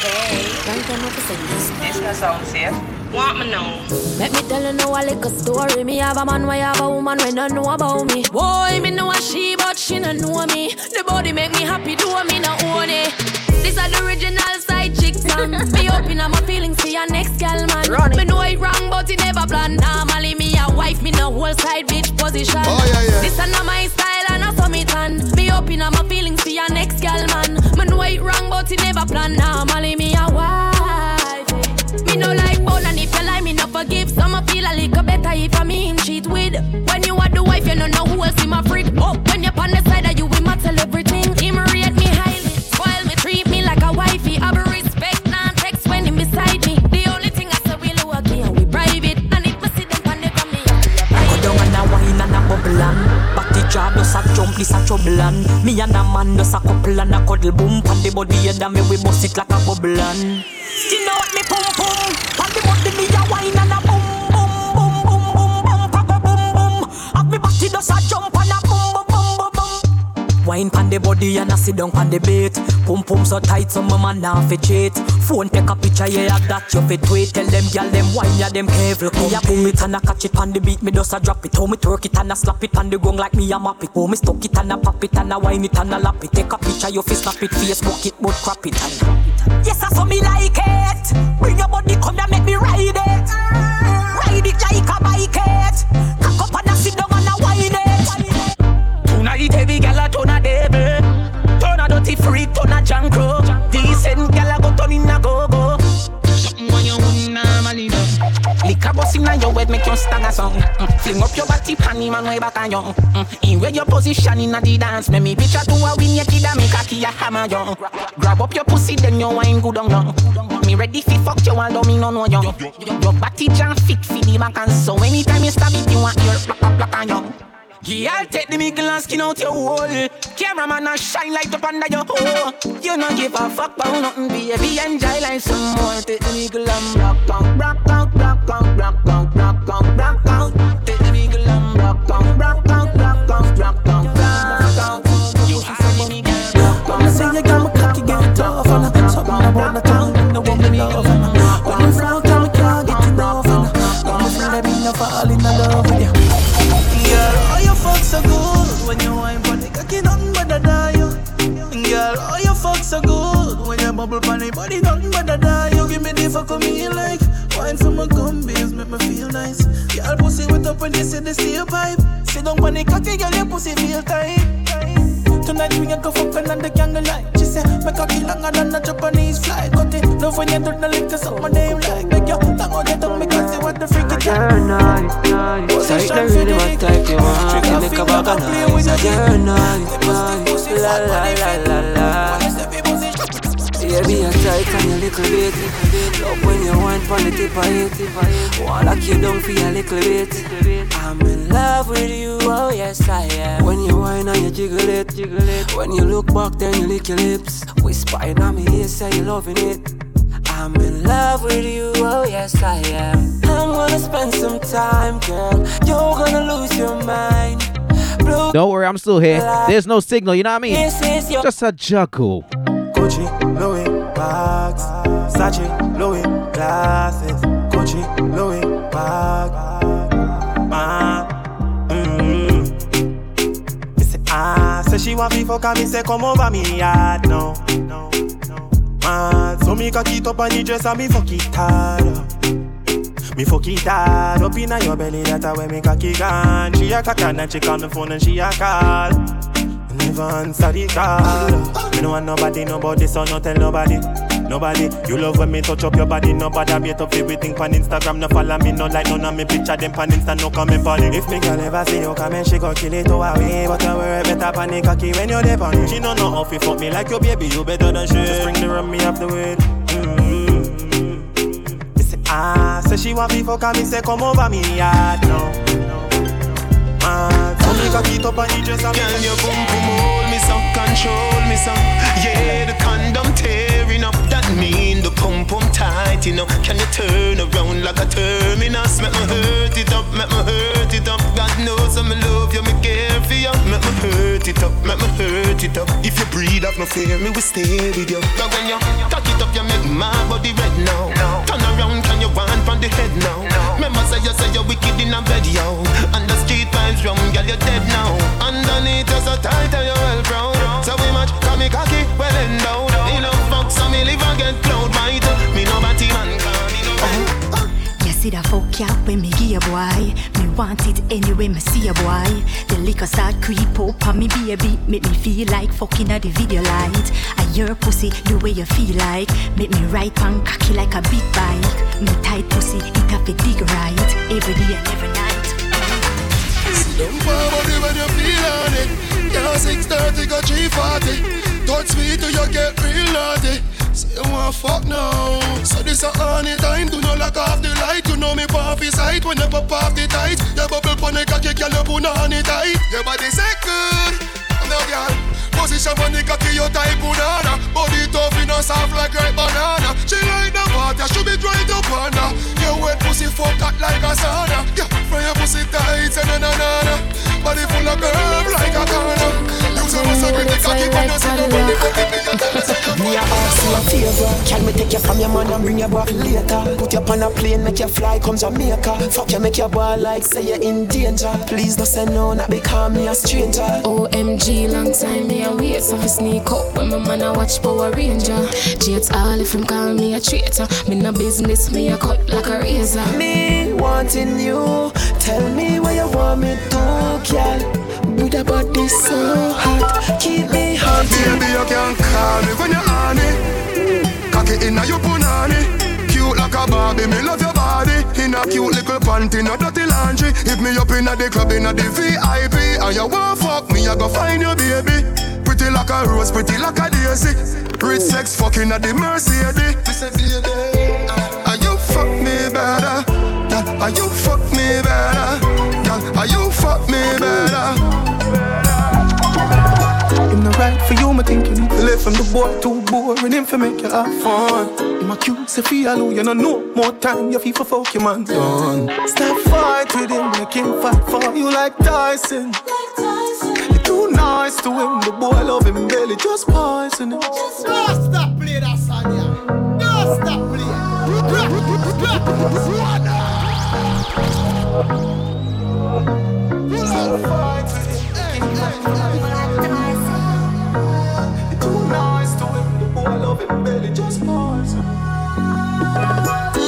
Hey, long time no say this. This no sound safe. Want me know? Let me tell you now a little story. Me have a man, why have a woman when I know about me. Boy, me know a she, but she no know me. The body make me happy, do me no own it. This is the original side chick song. me open up my feelings for your next gal man. Run it. Me know it wrong, but it never plan. Normally me a wife, me no whole side bitch position. Oh, yeah, yeah. This is not my style and I saw me tan. Me open up my feelings for your next gal man. Me know it wrong, but it never plan. Normally me a wife. eh. Me no like bone and if you lie, me no forgive. Some I feel a little better if I me him cheat with. When you are the wife, you don't know who else in my freak. Oh, when you're on the side, you will my everything. And Body job does a jump, this a trouble and Me and a man does a couple and a cuddle boom. Pan the body and me we bust it like a bubble and You know what me pum pum Pan the body me a wine and a boom boom boom boom boom boom boom boom. Have me body does a jump and a Wine pan the body and a sit down pan the bait Pum pum so tight so my man now fi cheat. Phone take a picture yeah that you fi tweet. Tell them gyal them wine ya them careful. Me a boom it and a catch it pan the beat Me just a drop it. How me twerk it and a slap it on the gong like me a map it. How me stuck it and a pop it and a wine it and a lap it. Take a picture you fi snap it. Facebook it but crap it and Yes I saw me like it. Bring your body turn a junk crow Decent gal a go turn in a go-go Something when you wouldn't normally know Liquor bus inna your head, make stagger song. Mm. Fling up your body, panty man way back on you. Mm. In where your position inna the dance, make me picture to a win your kid and make a key a hammer you. Grab up your pussy, then you wine good on you. Me ready fi fuck you, although me no know you. Your body jam fit fi the back and so anytime you stab it, you want your black black on you. Yeah, I'll take the mickle and skin out your hole. Cameraman and shine light up under your hole. You don't give a fuck about nothing, baby. Enjoy life some more. Take the mickle and rock out, rock out, rock out, rock out, rock out, rock out. Take the mickle and rock out, rock out, rock out, rock out, rock out. You have the mickle, rock out. I say you got my cocky get tough and something I wanna tell you, no bubble the body, nothing but a die you. Give me the fuck of me like wine from my gummies, make me feel nice. Girl, pussy wet up when you see the steel pipe. Sit down pon the cocky, girl, your pussy feel tight. Tonight we ain't go fucking under candlelight. She said, make a kill longer than a Japanese flight. Got it, love when you do the cause my name like. Make your tongue on your tongue, make you what the freak is. You're nice, nice. Tight the really what type you want. You make a bag of nice. You're nice, nice. La la la la la. Baby, you're tight and you little bit. Love when you want pon the tip of it. Wanna lock you down for a little bit. I'm in love with you, oh yes I am. When you whine and you jiggle it, jiggle it. When you look back, then you lick your lips. Whisper in on me ear, say you loving it. I'm in love with you, oh yes I am. I'm gonna spend some time, girl. You're gonna lose your mind. Blue Don't worry, I'm still here. There's no signal, you know what I mean? This is your Just a juggle. Gucci, Louis, bags, Sachi, Louis, glasses, Gucci, Louis, ah, mm. Me say ah, say she want me fuck and me say come over me yard now. Man, so me cock it up on the dress and me fuck it hard up. Me fuck it hard up inna your belly, that's where me cocky gone. She a cock and she call me phone and she a call. Never answer the call. Me no want nobody, nobody, so no tell nobody. Nobody, you love when me touch up your body. Nobody beat up everything pan Instagram. No follow me, no like none of me picture them pan Insta. No comment it. If me girl ever see you come and she go kill it away. But I worry better panic cocky when you're there on it. She no know how fi fuck me like your baby. You better than she. Just bring the rum me off the way. Mm-hmm. Me say ah, say she want me fuck and me say come over me yard now. Up and you just a Girl, your boom boom hold me so, control me so. Yeah, the condom tearing up. That mean the pump pump tight, you know. Can you turn around like a terminus? Make me hurt it up, make me hurt it up. God knows I'm love you, me care for you. Make me hurt it up, make me hurt it up. If you breathe up, no fear, me will stay with you. But when you cock it up, you make my body red now. Can you want from the head now? Remember say you say you're wicked in a bed, yo. And the street vibes wrong, girl, you're dead now. Underneath you're so tight and you're well brown. So we match, call me cocky, well endowed. You know, fuck, so me live and get cloud white. Me no batty man, no You see that fuck ya when me a boy Me want it anyway me see a boy The liquor start creep up on me baby. Make me feel like fucking at the video light. I your pussy the way you feel like. Make me ride pan cocky like a big bike. Me tight pussy it have a dig right. Every day and every night. See them body when you feel it. Yeah, 630 go 340. Touch me till you get real naughty. Say you want fuck now. So this a honey time. Do not lock off the light. You know me pop his sight when you pop off the tight. Your bubble pon the cocky, girl you put on it tight. Your body say good. No girl. Position on the cocky, you type banana. Body tough, you know soft like ripe banana. She like the water, she be dry to panda. Your wet pussy fuck hot like a sauna. Yeah, from your pussy tight, say na na na na. Body full of curve like a corner. Use a muscle with the cocky, but no see nobody. Me a ask you a favor Can me take you from your man and bring you back later Put you on a plane, make you fly, come Jamaica Fuck you, make you ball like say you're in danger Please don't say no, not because me a stranger OMG, long time me a wait So fi sneak up when my man a watch Power Ranger Jets all if him call me a traitor Me no business, me a cut like a razor Me wanting you Tell me where you want me to, girl With a body so hot Keep me hot. Baby, you can call me when you're on it. Cocky inna your punani. Cute like a Barbie, me love your body. In a cute little panty, no dirty laundry. Hit me up in a the club, in a the VIP. And you want fuck me, I go find your baby. Pretty like a rose, pretty like a daisy. Rich sex fucking at the Mercedes. Are you fuck me better? Are you fuck me better? Are you fuck me better? Him no right for you, me think you need to live from the boy too boring. Him for make you have fun. Him my cute, say feel you, you know no more time. You feel for fuck your man done. Stop fight with him, make him fight for you like Tyson. You too nice to him, the boy love him belly, just poison him. Just stop play that song, yeah. Just stop play. Stop fight with him. Hey, hey, hey. Belly, just poison.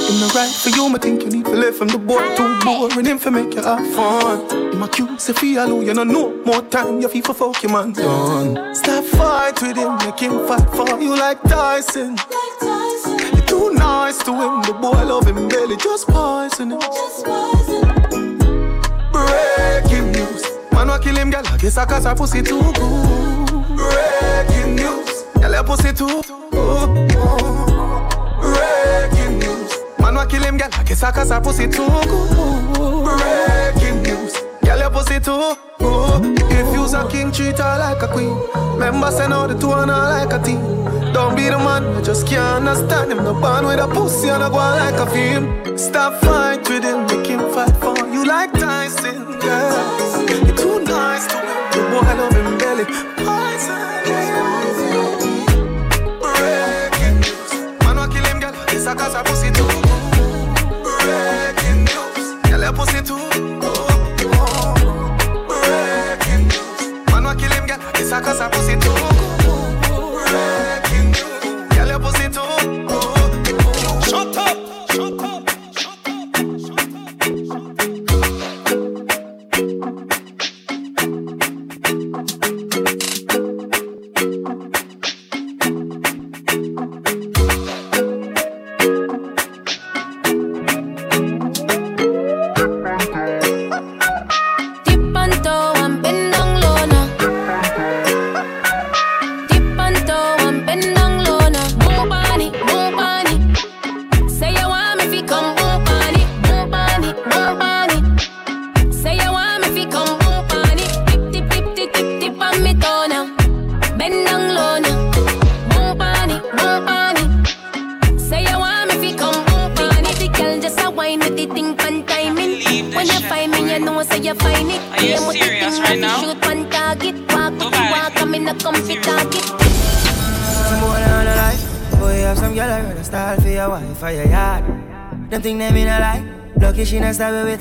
Him no right for you, me think you need to live from the boy too boring. Him for make you have fun. Him a cute, say feel you, know no more time. You feel for fuck your man done. Stop fight with him, make him fight for you like Tyson. You too nice to him, the boy love him belly, just poison him. Breaking news, man wa kill him, girl. I guess I cause her pussy too good. Breaking news, girl your pussy too. Breaking news, man wa kill him, girl. I guess I cause her pussy too. Breaking news, girl your pussy too. If you's a king, treat her like a queen. Remember, send out the two and her like a team. Don't be the man, I just can't understand him. No born with a pussy and I go like a film. Stop fight with him, make him fight for you like Tyson, yeah. You're too nice to him, the boy love him belly. Poison, This a cause her pussy too. Breaking news, girl your pussy too good. Breaking news, man wa kill him, girl. This a cause her pussy too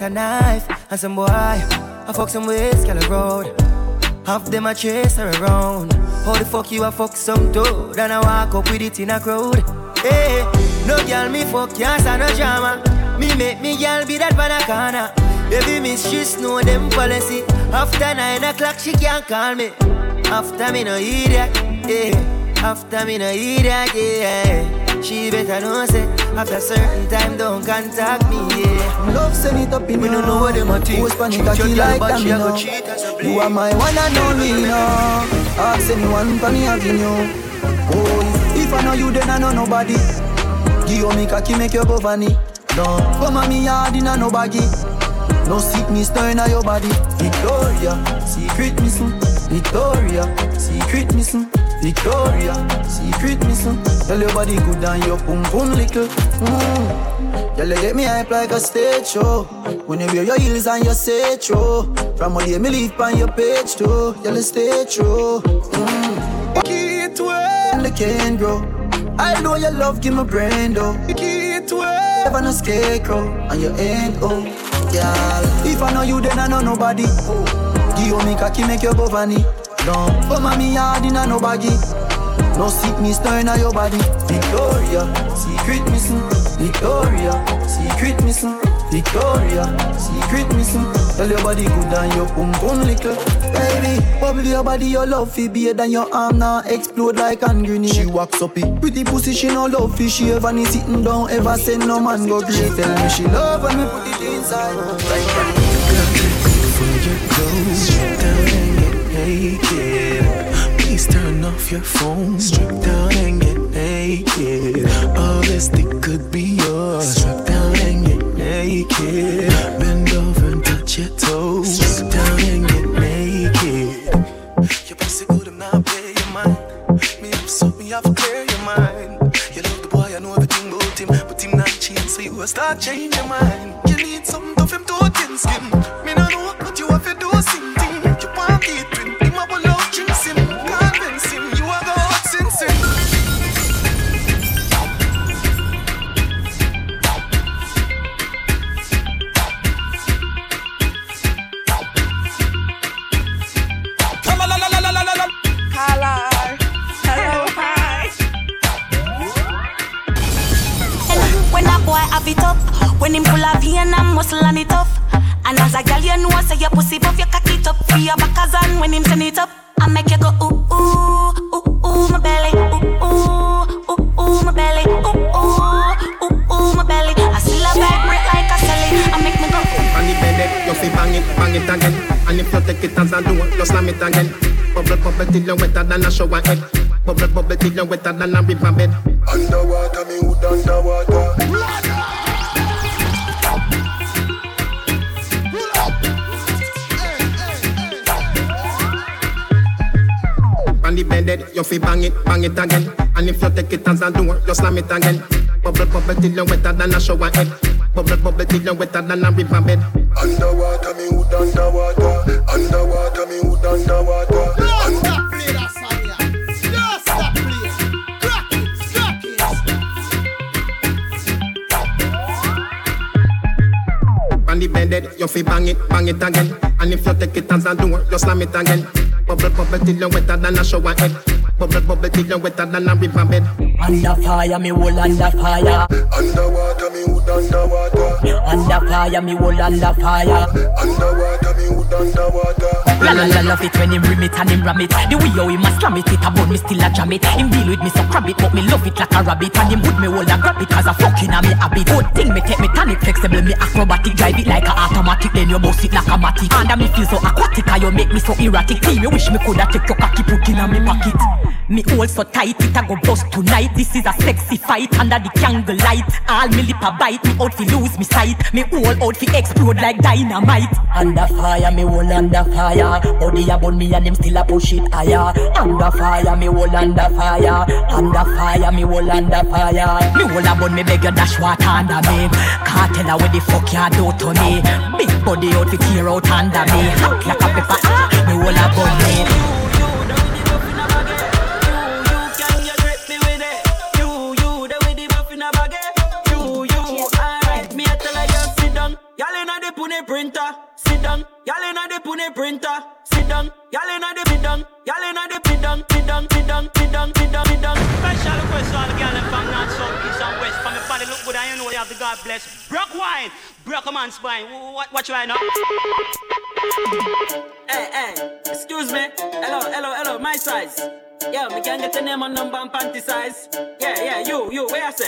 a knife. And some boy, I fuck some ways, girl road. Half them a chase her around. How the fuck you a fuck some toad? And I walk up with it in a crowd. Hey, no girl me fuck can't stand no drama. Me make me girl be that banana. Every miss she know them policy. After nine o'clock she can't call me. After me no idiot, yeah. After me no idiot, yeah. She better know say after a certain time don't contact me, yeah. Love send it up in We don't know what them a think. Post panic like but that, she me a go know. You are my one and only, no. Ask anyone for me avenue. Oh, if I know you, then I know nobody. Give you me cocky, make your go funny. No, come on me yard in a no baggy. No sickness turn on your body. Victoria, secret missing. Victoria, secret missing. Victoria, secret missing. Tell your body good and your pum pum little. Mm. You get me hype like a stage show. When you wear your heels and your true. From all day me leave on your page too. You stay true. Mm. Keep it well, the can grow. I know your love give me brain though. Keep well, never no scarecrow, and you ain't oh, girl. If I know you, then I know nobody. Give me cocky, make your go come on me hard in a no baggy. No sickness turn on your body. Victoria, secret missing. Victoria, secret missing. Victoria, secret missing. Tell your body good and your pum pum little. Baby, bubble your body, your love fi beard and your arm now explode like hand grenade. She walks up it, pretty pussy, she no love fi shave and he sitting down. Ever send no man go. She tell me she love when me put it inside. Strip down naked. Please turn off your phone. Strip down and get naked. All this could be slam it again. Bubble, bubble till you wetter than a shower head. Bubble, bubble till you wetter than a river bed. Underwater, me hood underwater. Underwater, me hood underwater. Under- Play that song, yeah. Just stop playing. Crack it, crack it. On the bed, you fi bang it, bang it again. And if you take it as a do, you slam it again. Bubble, bubble till you wetter than a shower head. Bubble, bubble till you wetter than a river bed. Under fire, me whole under fire. Underwater, me hood underwater. Under fire, me whole under fire. Underwater, me hood underwater. La la la love it when him rim it and him ram it. The way how him a slam it, it a bun me still a jam it. Him deal with me so crab it, but me love it like a rabbit. And him would me hold a grab it cause a fucking a me habit. Good thing me take me tonic flexible, me acrobatic, drive it like a automatic. Then you bounce it like a matic. And I me feel so aquatic, and you make me so erratic. Team, you wish me coulda take your cocky put in a me pocket. Me hold so tight, it a go bust tonight. This is a sexy fight under the candle light. All me lip a bite, me out fi lose me sight. Me whole out fi explode like dynamite. Under fire, me whole under fire. Body a bun me and him still a push it higher. Under fire, me whole under fire. Under fire, me whole under fire. Me whole a bun me beg you dash water under me. Can't tell her what the fuck you do to me. Big body out fi tear out under me. Hot like a pepper, ah. Me whole a bun me. Wh- What, what right now? Hey, eh, eh, hey, excuse me. Hello, hello, hello, my size. Yeah, me can get your name and number and panty size. Yeah, yeah, you, you, where I say?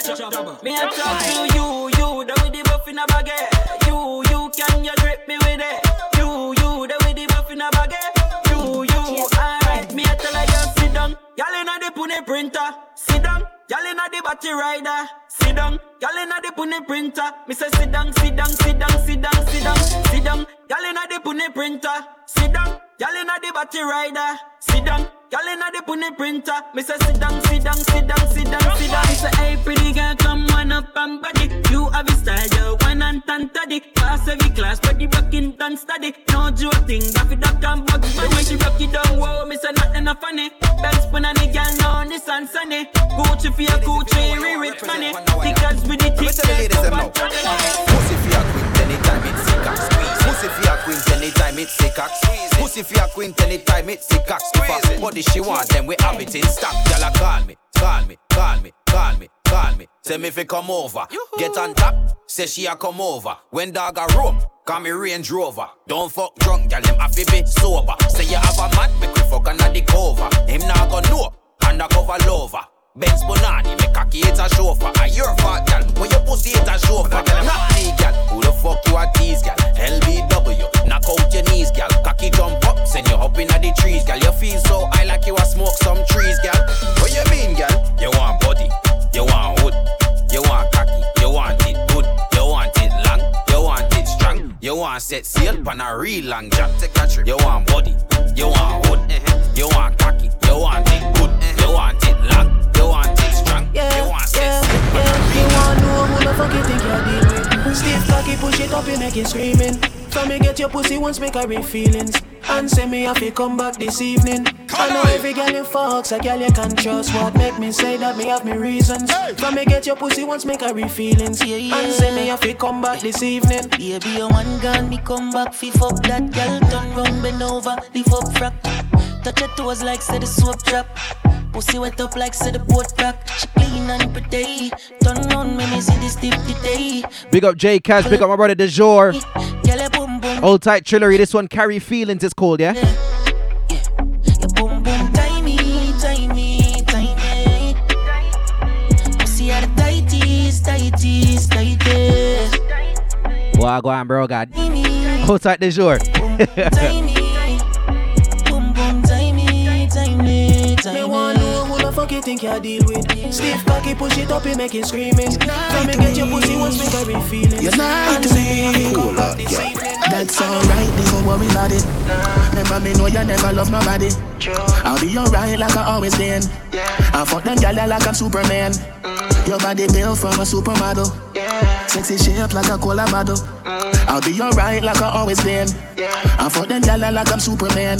Me I talk to you, you, the with the buff in a baggy. Eh. You, you, can you grip me with it? You, you, the with the buff in a baggy. You, you, alright. Me I tell her you sit down. Y'all inna the pune printer. Sit down. Y'all inna the batty rider. Sit down. Y'all inna the pune printer. Me say sit down, sit down, sit down, sit down, sit down, sit down. Y'all inna the pune printer. Sit down. Y'all inna the batty rider. Sit down. Y'all inna the pune printer. Me say sit down, sit down, sit down, sit down, sit down. Me say hey pretty girl, come one up and body. You have a style, you one and tan taddy. Pass every class, but the rocking done study. No joking, Daffy Duck and Bugs Bunny. When she rock it down, whoa, me say nothing a funny. Ben spoon and the girl now this and sunny. Gucci for your Gucci, re-rich money. Tickets with the Let me tell the ladies them now. Pussy for your queen Pussy for your queen anytime it's sick cock squeeze. Pussy for your queen anytime it's sick cock squeeze. Body she want them we have it in stock. Y'all call me. call me, call me, call me, call me. Say me fi come over. Get on top, say she a come over. When dog a roam, call me Range Rover. Don't fuck drunk, girl, him have to be sober. Say you have a man, make we fuck under the cover. Him not gonna know, undercover lover. Benz Bonani, me cocky it's a chauffeur. A your fault, gal. When your pussy it's a chauffeur. Not me, gal. Who the fuck you a tease, gal? LBW. Knock out your knees, gal. Cocky jump up, send you up inna the trees, gal. You feel so high like you a smoke some trees, gal. What you mean, gal? You want body, you want hood, you want cocky, you want it good, you want it long, you want it strong, you want set sail pan a real long jump. Take a trip. You want body, you want hood, uh-huh. you want cocky, you want it good, uh-huh. you want it long, you want it strong, you want set sail pan a real You want know who the fuck you think you're dealing with? Stiff cocky, push it up, you make it screaming. From me get your pussy once, make her real feelings. And say me have to come back this evening. I know every girl in fucks, a girl you can trust. What make me say that me have me reasons? From me get your pussy once, make her real feelings. And say me have to come back this evening. Baby, you one gun, me come back, fi fuck that girl, turn round, bend over, lift up frack. Touch your toes like say the soap drop. Pussy wet up like say the boat crack. She clean and pretty. Turn round, me me see this tip today. Big up J Cash, big up my brother DeJour. Girl, you boom boom, Hold tight, Trillery. This one, Carry Feelings, it's called, yeah? boom boom, timey, timey, timey. Pussy are fuck you think you deal with. Stiff cocky, push it up, you make it screaming. Come and get your pussy once, make her real feelings. You're not And say me have to come this. That's alright, don't worry about it. Remember me know you never love nobody. I'll be alright like I always been. I fuck them gyal like I'm Superman. Mm. Your body built from a supermodel. Sexy shape like a cola bottle. Mm. I'll be alright like I always been. I fuck them gyal like I'm Superman.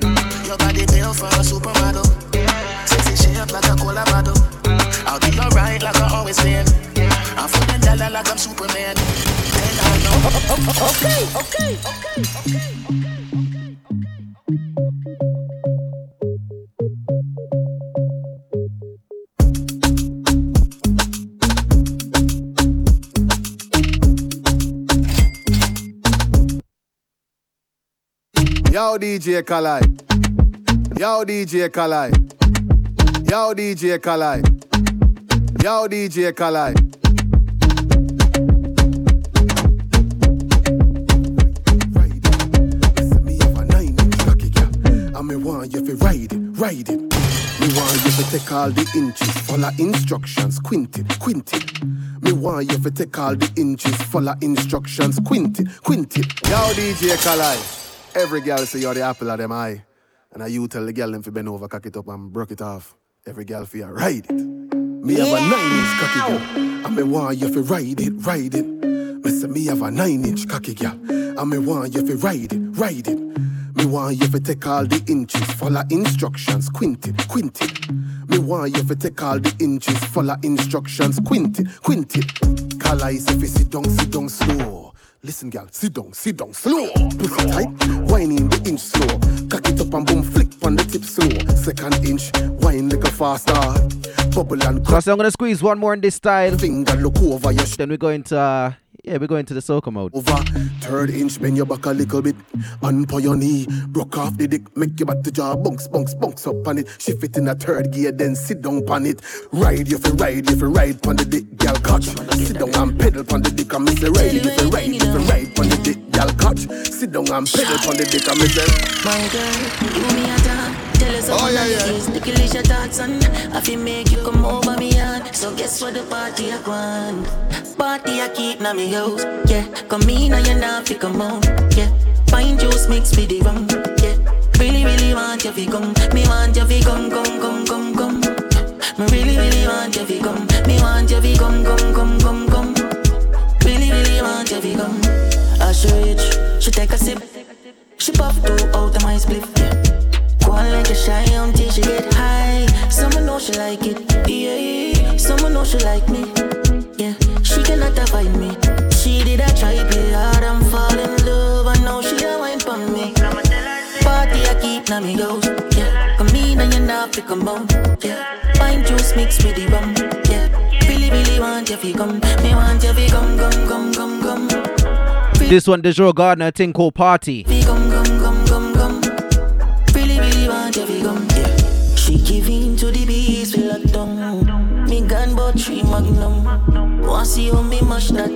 Your body built for a supermodel. Sexy shape like a cola bottle. I'll be alright like I always been. I fuck them gyal like I'm Superman. Tell her no. Okay, okay, okay, okay. Yo, DJ Kali. Yo, DJ Kali. Yo, DJ Kali. Yo, DJ Kali. Me want you fi ride it, ride it. Me want you fi take all the inches, follow instructions, quint it. Me want you fi take all the inches, follow instructions, quint it, quint. Yo, DJ Kali. Every girl say you're the apple of them eye. And I you tell the girl them fi bend over, cock it up and broke it off. Every girl fi ride it. Me have a nine inch cocky girl, and me want you fi ride it, ride it. Me say me have a nine inch cocky girl, and me want you fi ride it, ride it. Me want you fi take all the inches, follow instructions, quint it, quint it. Me want you fi take all the inches, follow instructions, quint it, quint it. Kala is if you sit down, sit down slow. Listen, girl, sit down, sit down slow. Pussy tight, whining the inch slow. Cock it up and boom, flick on the tip slow. Second inch, wine like a faster. Bubble and So I say I'm gonna squeeze one more in this style. Finger look over your Then we go into uh, yeah, we go into the soca mode. over. Third inch, bend your back a little bit. For your knee, broke off the dick, make your back to jaw, bunks, bunks, bunks up on it. Shift it in a third gear, then sit down on it. Ride, you fi ride, you fi ride on the dick, girl catch. Sit down and pedal on the dick, me say ride, you fi ride, you fi ride on the dick, girl catch. Sit down and pedal on the dick, and me say. My girl, do me a time. Tell us all oh, yeah, yeah. is ticklish your thoughts on. I feel make you come over me yard. So guess what the party I want? Party I keep na me house. Yeah, come in and you're not fi come out. Yeah, pine juice mixed with the rum. Yeah, really really want you fi come. Me want you fi come come come come come. Me really really want you fi come. Me want you fi come, come, come, come, come. Really, really want you fi come. Show it. She take a sip. She puff two out of my split. Yeah. Go on like a shy until she get high. Someone know she like it. Yeah. Someone know she like me. Yeah, she cannot avoid me. She did a try play hard and fall in love, and now she a wine for me. Party I keep now me goes. Yeah, come in and you not pick 'em out. Yeah, wine juice mixed with the rum. Yeah, really really want you fi come. Me want you fi come come come come come. This one, Joe Gardner thing called Party. She give in to the. Me gun but three magnum. Want see how me mash that.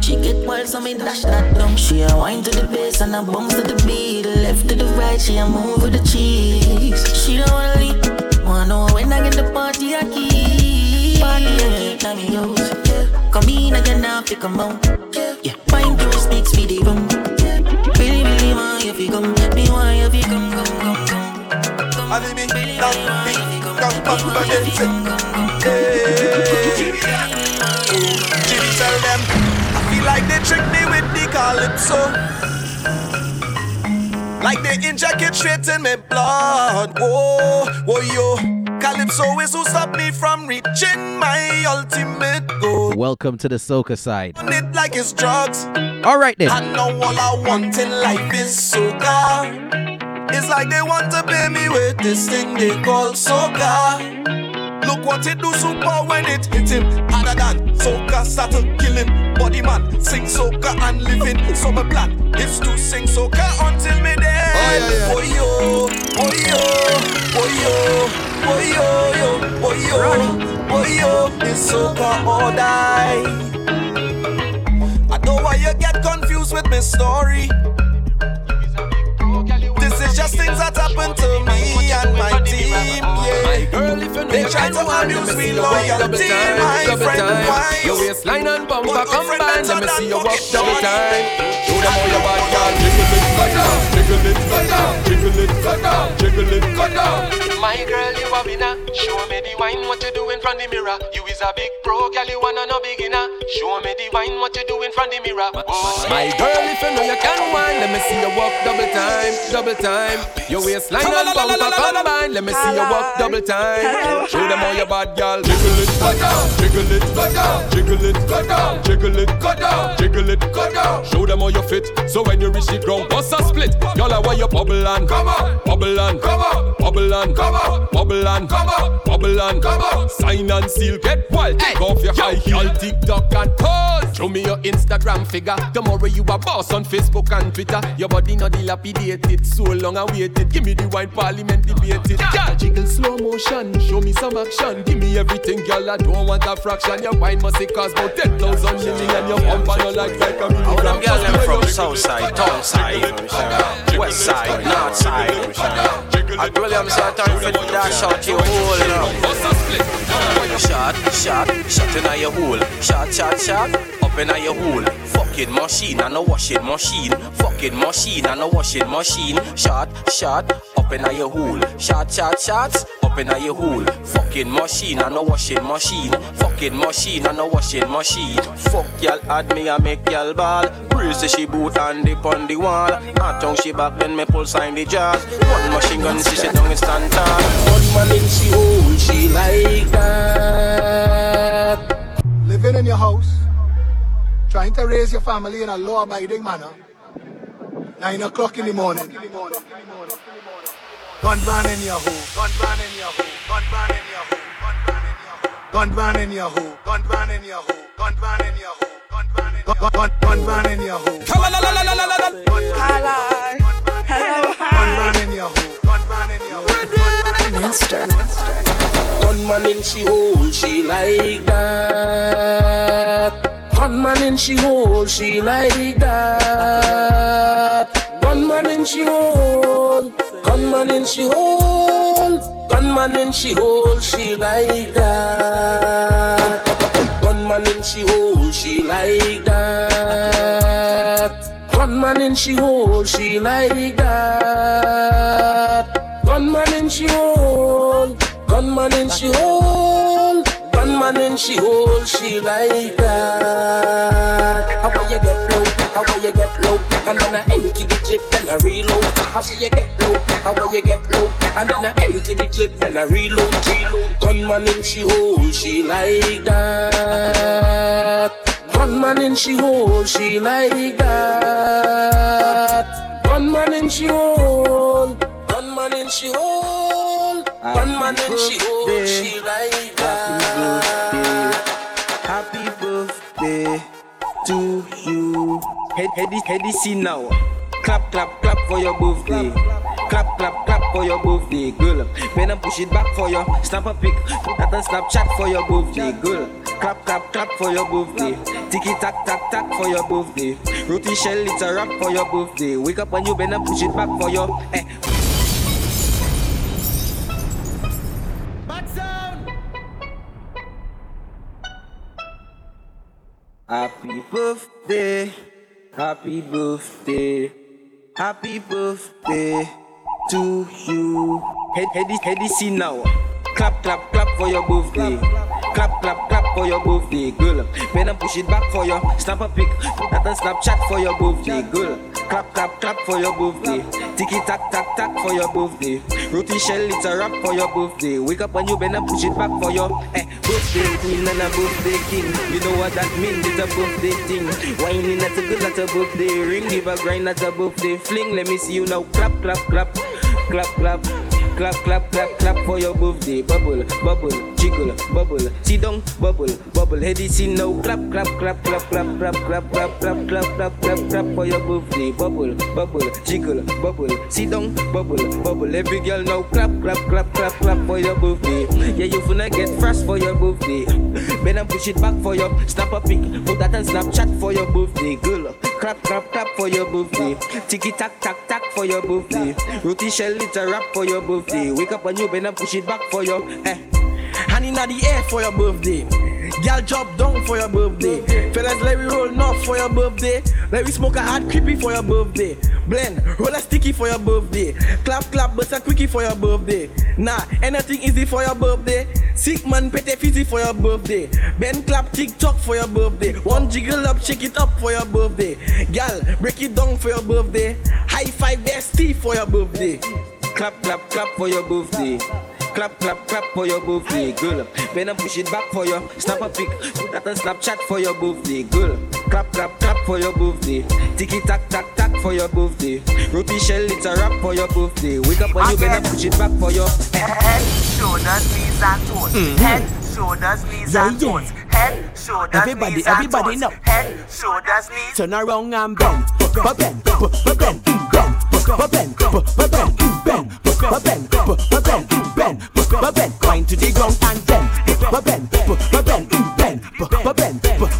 She get wild so me dash that. She a wine to the bass and a bounce to the beat. Left to the right, she a move with the. She don't wanna leave. Wanna know when I get the party I keep. Party I keep, now me house. Come in again now, pick 'em out. Yeah, wine juice mix with the rum. Really, really want you fi come. Me want you fi come, come, come, come. I me down, me come back again. Jimmy tell them, I feel like they trick me with the calypso. Like they inject it straight in my blood. Whoa, whoa, yo. Calypso is who stop me from reaching my ultimate. Welcome to the soca side. On like it's drugs. All right then. I know all I want in life is soca. It's like they want to pay me with this thing they call soca. Look what it do super when it hit him harder than soca start to kill him. Body man sing soca and living. So my plan is to sing soca until me dead. Oh yo, oh yo, oh yo, oh yo, yo, oh yo, oh yo, it's soca or die. I know why you get confused with my story. This is just things that happen to me and my team, yeah. They try to abuse me loyalty, my friend, why? Your waistline and bumper combine, let me see you walk double time. Show them how your bad girl jiggle it, go down, jiggle it, go down, jiggle it, go down, jiggle it, go down. My girl, you a winner. Show me the wine, what you do in front the mirror. You is a big pro, girl, you wanna no beginner. Show me the wine, what you do in front the mirror. Whoa. My girl, if you know you can wine, let me see you walk double time, double time. Your waistline and bumper combine, let me see you walk double time. Show them how your bad girl jiggle it, go down, jiggle it, go down, jiggle it, go down, jiggle it, go down, jiggle it, go down. Show them how you fit, so when you reach the ground, bust a split. Y'all are where you bubble and come on, bubble and come on, bubble and come on, bubble and come on, bubble and come on. Sign and seal, get wild, take off your high heel, TikTok and pause. Show me your Instagram figure. Tomorrow you a boss on Facebook and Twitter. Your body not dilapidated, so long I waited. Give me the wine parliament debated. Girl, jiggle slow motion, show me some action. Give me everything, girl. I don't want a fraction. Your wine must it cost about ten thousand million. Your bumper no like like a million. All them girls them from south side, town side, west side, north side. I them say time for the dash out your hole now. Shot, shot, shot in your hole. Shot, shot, shot, in your hole. Fucking machine and a washing machine. Fucking machine and a washing machine. Shot, shot, up in your hole. Shot, shot, shots, up in your hole. Fucking machine and a washing machine. Fucking machine and a washing machine. Fuck y'all add me and make y'all ball. The she boot and dip on the wall. Not tongue she back then me pull sign the jazz. One machine gun she down and stand tall. One man in she hole, she like that. Living in your house, trying to raise your family in a law abiding manner. Nine o'clock in the morning. Gun ban in your hole, gun ban in your hole, gun ban in your hole, gun ban in your hole, gun ban in your hole, gun ban in your hole, gun ban in your hole, gun ban in your hole, gun ban in your hole. Gun ban in your hole, gun ban in your hole. Master. One man in she hole, she like that. One man in she hole, she like that. One man in she hole, gunman in she hole, gunman in she hole, she like that. Gunman in she hole, she like that. Gunman in she hole, she like that. Gunman in she hole, gunman in she hole, Gunman and she hold she like that. How will you get low? How will you get low? And then I empty the clip and I reload. How will you get low? How will you get low? And then I empty the clip and I reload. reload. Gunman and she hold she like that. Gunman and she hold she like that. Gunman and she hold. Gunman and she hold. Gunman and she hold she like Head, head, head, see now. Clap, clap, clap for your birthday. Clap, clap, clap for your birthday, girl. Pen and push it back for you. Snap a pic, put that on Snapchat for your birthday, girl. Clap, clap, clap for your birthday. Ticky tack, tack, tack for your birthday. Roti shell, it's a rap for your birthday. Wake up and you and push it back for your. Eh. Happy birthday, happy birthday, happy birthday to you. Head, head, head, see now. Clap, clap, clap for your birthday. Clap, clap, clap for your birthday, girl. And push it back for you. Snap a pic, that on Snapchat for your birthday, girl. Clap, clap, clap for your birthday. Ticky tack, tack, tack for your birthday. Roti shell, it's a rap for your birthday. Wake up and you and push it back for your eh, birthday queen and a birthday king. You know what that means? It's a birthday thing. Whining that's a good, that's a birthday ring. Give a grind, that's a birthday fling. Let me see you now. Clap, clap, clap, clap, clap. Clap, clap, clap, clap for your birthday. Bubble, bubble, jiggle, bubble. Sit down, bubble, bubble. Heady see now. Clap, clap, clap, clap, clap, clap, clap, clap, clap, clap, clap, clap, clap for your birthday. Bubble, bubble, jiggle, bubble. Sit down, bubble, bubble. Every girl now. Clap, clap, clap, clap, clap for your birthday. Yeah, you finna get fresh for your birthday. Better push it back for your snap a pic. Put that on Snapchat for your birthday, girl. Clap, clap, clap for your birthday. Ticky tack, tack, tack for your birthday. Roti shell, it's a rap for your birthday. Wake up and you better push it back for your eh. Hand in the air for your birthday. Girl drop down for your birthday. Fellas, let me roll north for your birthday. Let me smoke a hard creepy for your birthday. Blend, roll a sticky for your birthday. Clap, clap, bust a quickie for your birthday. Nah, anything easy for your birthday. Sick man, pete fizzy for your birthday. Ben clap, TikTok for your birthday. One jiggle up, shake it up for your birthday. Gal, break it down for your birthday. High five, there's for your birthday. Clap, clap, clap for your birthday. Clap, clap, clap for your birthday, girl. Better push it back for you. Snap a pic, put that on Snapchat for your birthday, girl. Clap, clap, clap for your birthday. Ticky tack, tack, tack for your birthday. Roti shell, it's a rap for your birthday. Wake up and you better push it back for your Head, shoulders, knees and toes. Mhm. Head, shoulders, knees Yeah, and yeah. toes. Head, shoulders, Everybody, knees everybody and know. toes. Head, shoulders, knees. Turn around and bend, bend, bend, bend, bend, bend, bend, bend, bend, bend, bend, bend, bend, Wind to the ground and bend, bend, bend, bend, bend, bend, bend, bend, bend.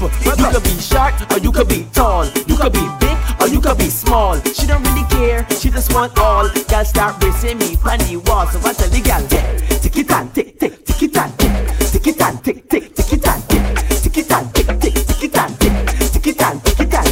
You could be short or you could be tall. You could be big or you could be small. She don't really care. She just want all. Girl start racing me on the wall. So I tell the girl, tick it and tick, tick, tick it and tick, tick it and tick, tick, tick it and down, break it down.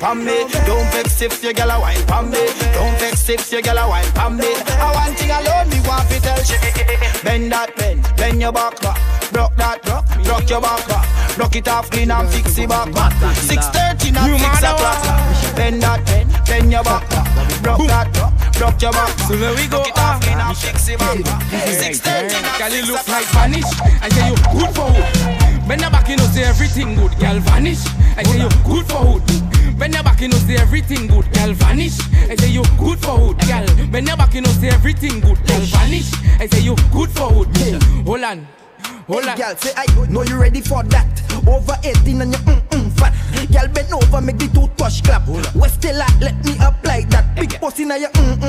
Pam me. Don't vex if your gal a wine Pam me. Don't vex if your gal a wine Pam me. I want thing alone, me want fi tell she. Bend that bend, bend your back back. Rock that rock, rock your back back. Rock it off clean and fix it back back. Six thirty not six o'clock. Bend that bend, bend your back back. Rock that rock, block your back. So there we go. Block off clean and ah. fix it back. Six thirty. Girl, you look like Spanish. I say everything good vanish. I say you good for wood. Hold on, hold on. Hey, girl, say I know you ready for that. Over 18 and you mm mm fat. Girl, bend over, make the two touch clap. West till I let me apply that. Big pussy now you mm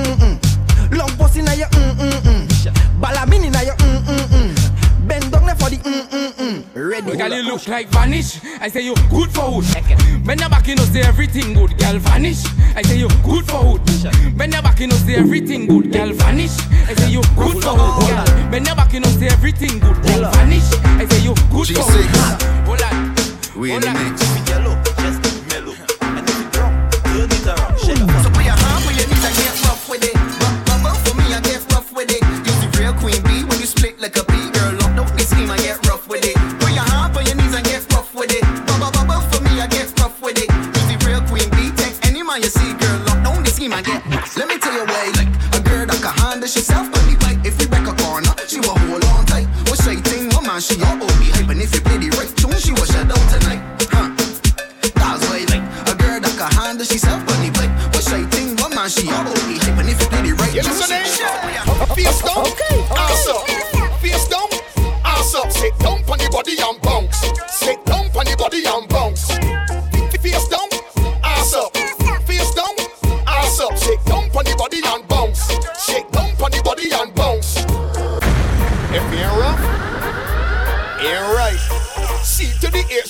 touch like vanish. I say you good for wood. When you back in us, say everything good, girl vanish. I say you good for wood. When you back in us, say everything good, girl vanish. I say you good for wood, girl. When you back in us, say everything good, girl vanish. I say you good for wood. Hold on. We in the mix.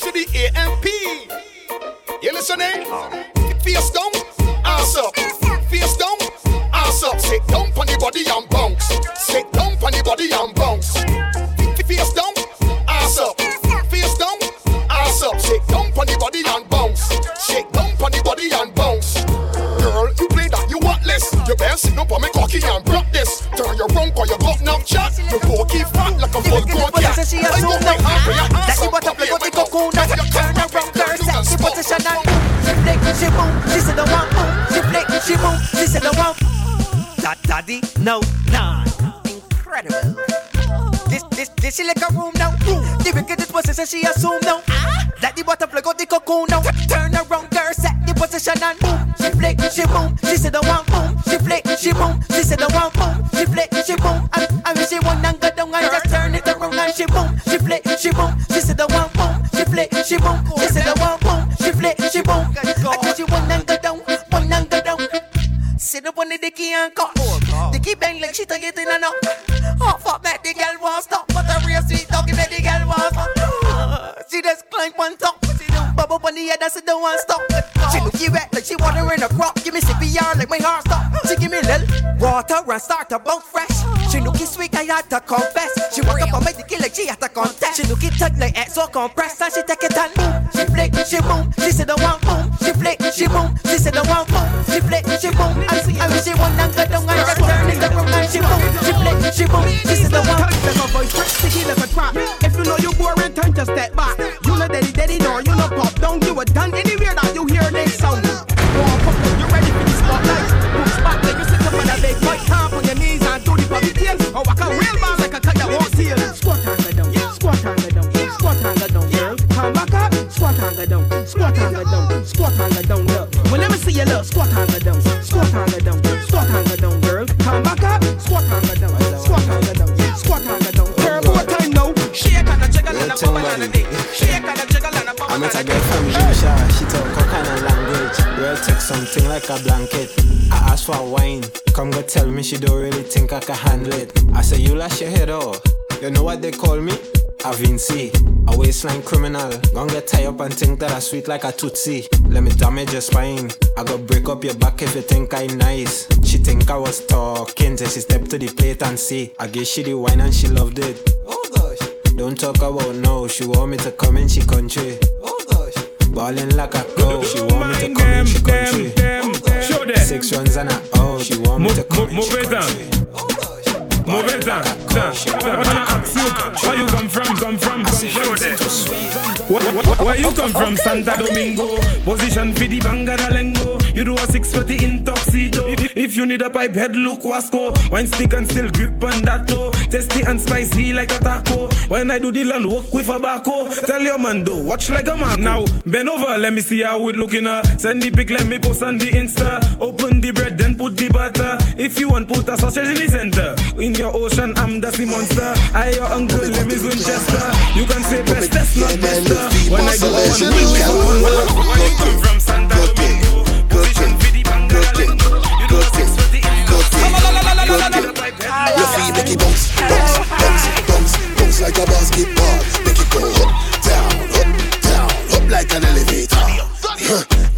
to the AMP. You listening? Eh? Face down, ass up. Face down, ass up. Sit down on your body and move. She said the one, move. She flick, she move. She said the one, that daddy, no nine. Incredible. This this this she like a room now. The wickedest position she assumed now. Let the butterfly go the cocoon now. Turn around, girl, set the position and move. She flick, she boom. She said the one, boom. She flick, she boom. She said the one, boom. She flick, she boom. I wish she one and go down and just turn it around and she boom. I can handle it. I say, you lash your head off. You know what they call me? A Vinci, a waistline criminal. Gonna get tied up and think that I sweet like a Tootsie. Let me damage your spine. I go break up your back if you think I'm nice. She think I was talking till she stepped to the plate and see. I guess she the wine and she loved it. Oh gosh. Don't talk about no. She want me to come in she country. Oh gosh. Ballin' like a girl. She want me to come in she country. Six runs and a out. She want me to come in she country. Move it down. down. When I ask you, where you come from, come from, come from. Where, where, where you come from, Santo Domingo? Position for the Bangadalengo. You do a 640 in tuxedo. If, if you need a pipe head, look Wasco. Wine stick and still grip on that toe. Tasty and spicy like a taco. When I do the land work with a bacco. Tell your man do, watch like a man. Now, bend over, let me see how it looking. Uh. Send the pic, let me post on the Insta. Open the bread, then put the butter. If you want, put a sausage in the center. In your ocean, I'm the sea monster. I your uncle, let me Winchester. You can say best, that's not best. When I go on, we on. Where you come from, Santo Domingo? Position for the Bangadalengo. You do a 640 Your feet make it bounce, bounce, bounce, bounce, bounce like a basketball. Make it go up, down, up, down, up like an elevator.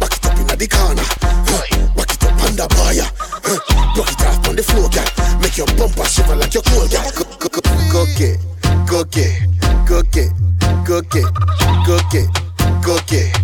Back it up in the corner. The bar. Huh, it off on the floor, girl. Make your bumper shiver like your cool, girl. Go, go, go, go get, go get, go get, go get, go get, go get,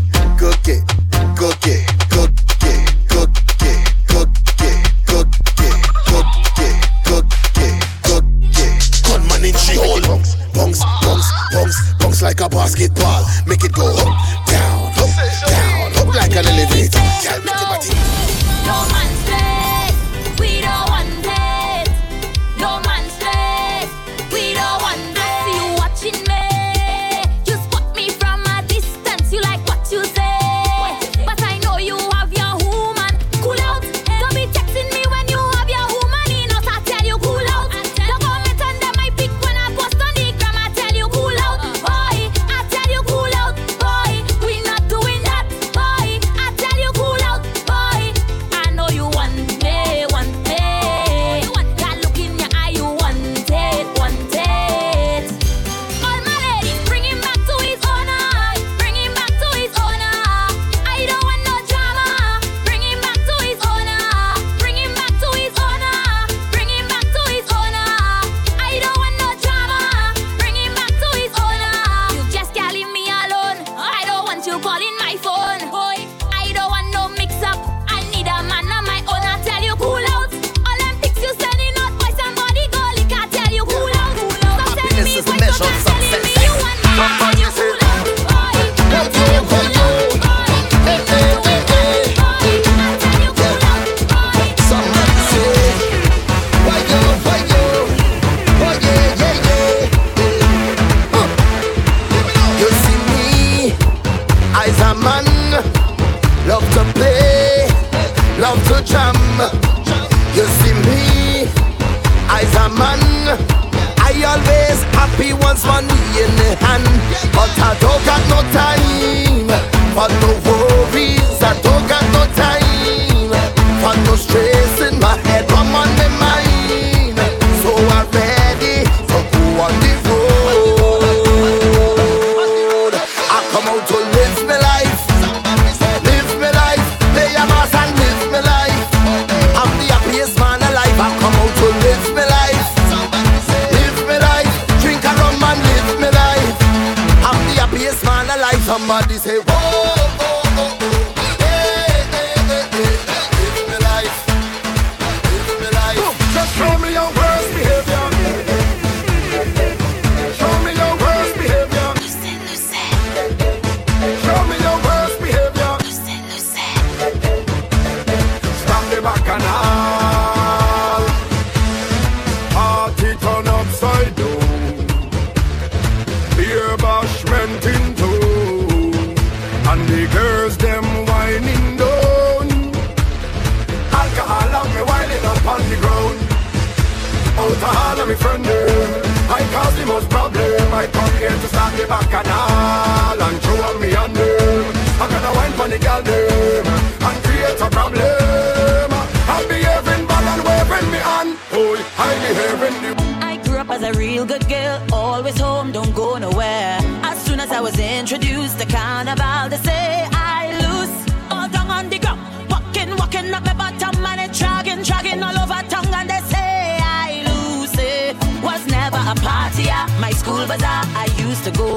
feel good girl, always home, don't go nowhere. As soon as I was introduced to carnival, they say I lose all down on the ground. Walking, walking up my bottom, and it dragging, dragging all over tongue, and they say I lose it. Was never a partier, my school bazaar I used to go.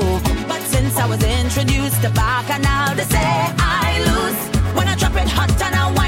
But since I was introduced to bacchanal, they say I lose when I drop it hot and I.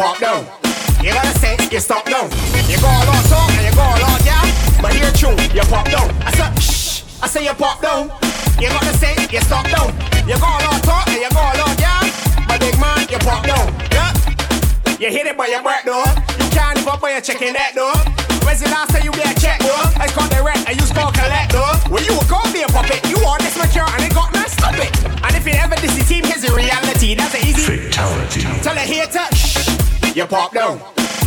pop down. You gotta say, you stop down. You go all on talk and you go all on yeah. But here true, you pop down. I said, shh, I say you pop down. You gotta say, you stop down. You go all on talk and you go all on yeah. But big man, you pop down. Yeah. You hit it by your back door. You can't even put your chicken that door. When's the last time you get a check door? I call direct. rent and you score collect door. Well, you a go be a puppet. You are this mature and it got man stop it. And if you ever diss the team, here's the reality. That's the easy fatality. Tell a hater, shh you pop down.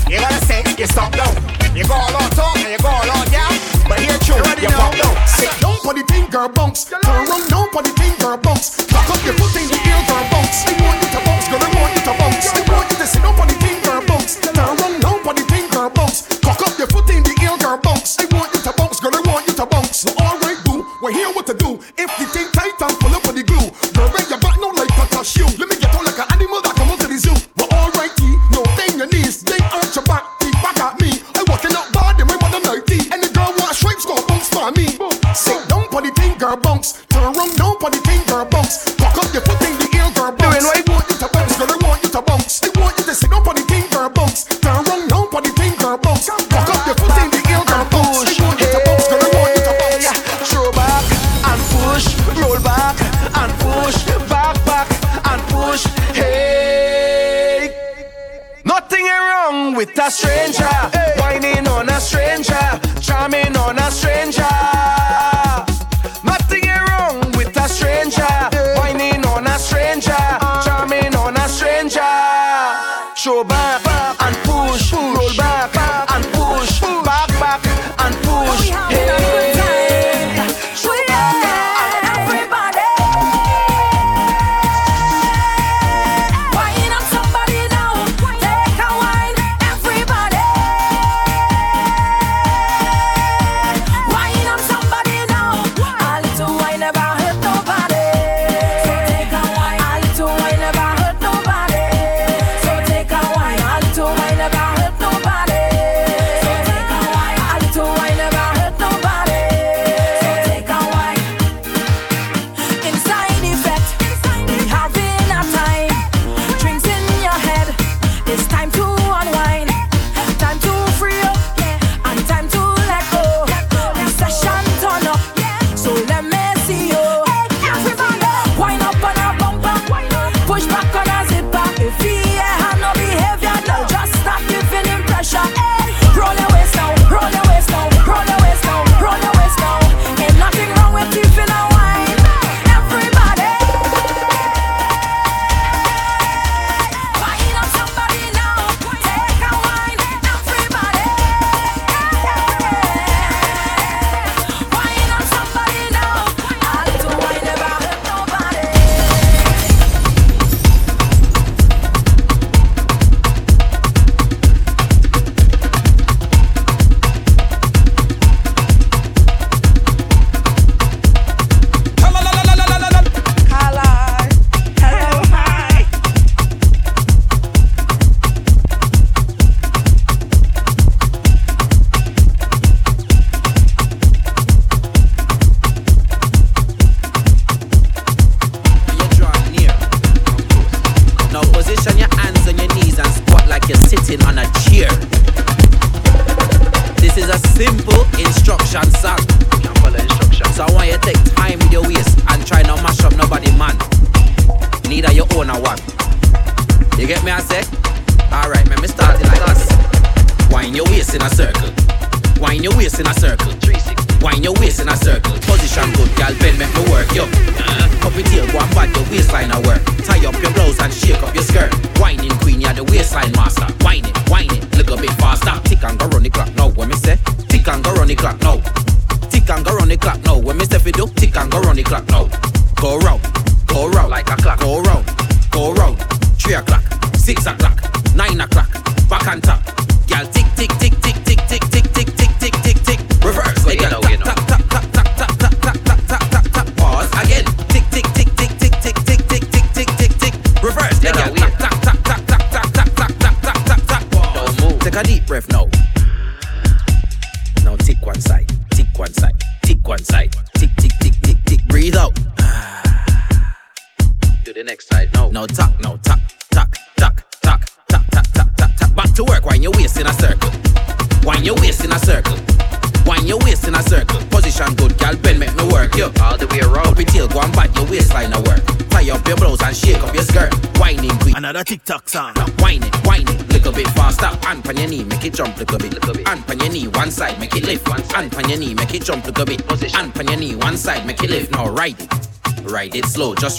You gotta say, you stop down. You go all on top and you go all on down. But here true, you, you pop down. Sit down for the thing, girl, bounce. Turn around down for the thing, girl, bounce. Cock up your foot in the air, girl, bounce. They want you to bounce, girl, they want you to bounce. They want you to sit down for the finger bumps. bounce. Turn around down for the thing, girl, bounce. Cock up your foot in the air, girl, bounce. They want you to bounce, girl, they want you to bounce. So alright, boo, we're here what to do.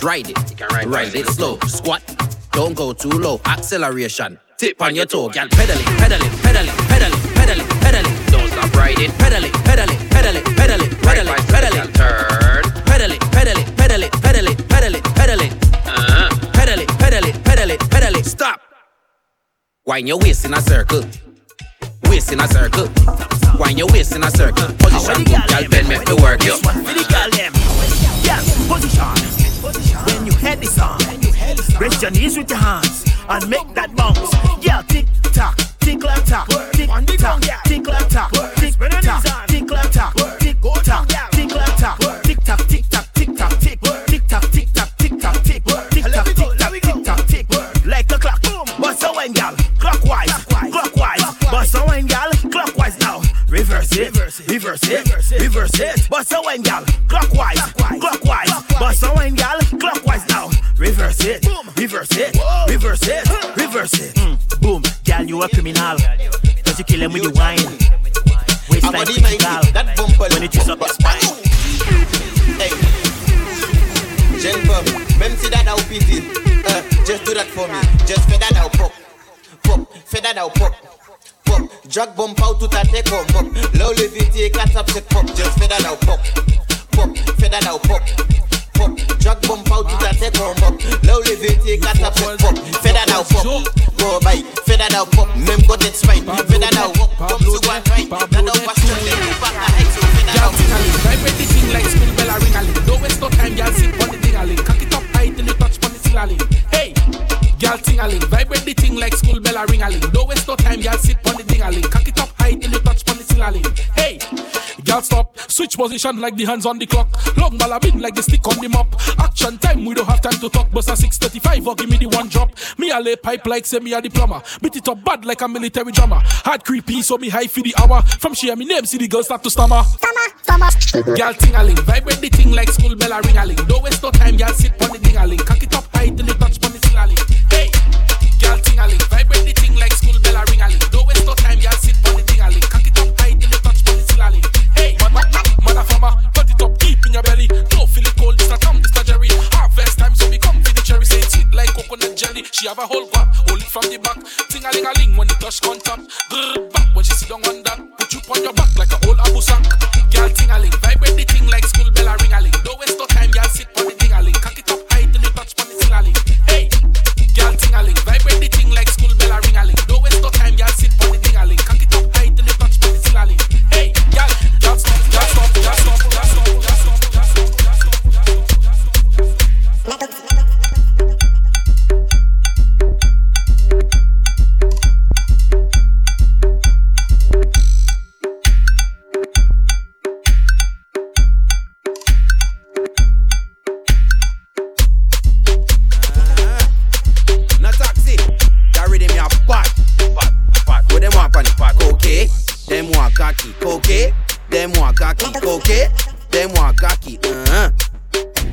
Ride it, you can ride, ride it, it slow. Squat, don't go too low. Acceleration, tip on your toe, gal. pedaling, pedaling, pedaling, pedaling, pedaling. it. Don't stop riding. Pedaling, pedaling, pedaling, pedaling, pedaling, pedaling. Turn. pedaling, pedaling, pedaling, pedaling, pedaling, pedaling. Pedaling, pedaling, pedaling, pedaling. Uh-huh. Stop. Wind your waist in a circle. Waist in a circle. Wind your waist in a circle. Position, gal. your knees with your hands and make that bounce. Girl, ting a ling. Vibrate the thing like school bell a ring a ling. Don't waste no time, girl. Sit on the ding a ling. Cock it up high till you touch on the ceiling a ling. Hey. Girl stop, switch position like the hands on the clock. Long ball a bin like the stick on the mop. Action time, we don't have time to talk. Bust a 635 or give me the one drop. Me a lay pipe like say me a diploma. Beat it up bad like a military drama. Hard creepy, so me high for the hour. From share me name, see the girl start to stammer. Stammer, stammer. Girl ting a ling, vibrate the thing like school bell a ring a ling. Don't waste no time, girl sit on the ding. Cock it up high till you touch on the ceiling a ling. Hey, girl ting a ling, vibrate the thing like school bell a ring a ling. Don't waste no time, girl sit on the ding a ling. Cock it up high till you touch on the ceiling a ling. Hey, mother farmer, put it up deep in your belly. Don't feel it cold, this a Tom, this a Jerry. Harvest time, so me come for the cherry. Say it's sweet like coconut jelly. She have a whole guap, hold it from the back. Ting a ling Grrr, back. When she sit down on that. Put you on your back like a old abu sack. Girl ting a ling, Cocky. Cocaine. Them want cocky. Uh-huh.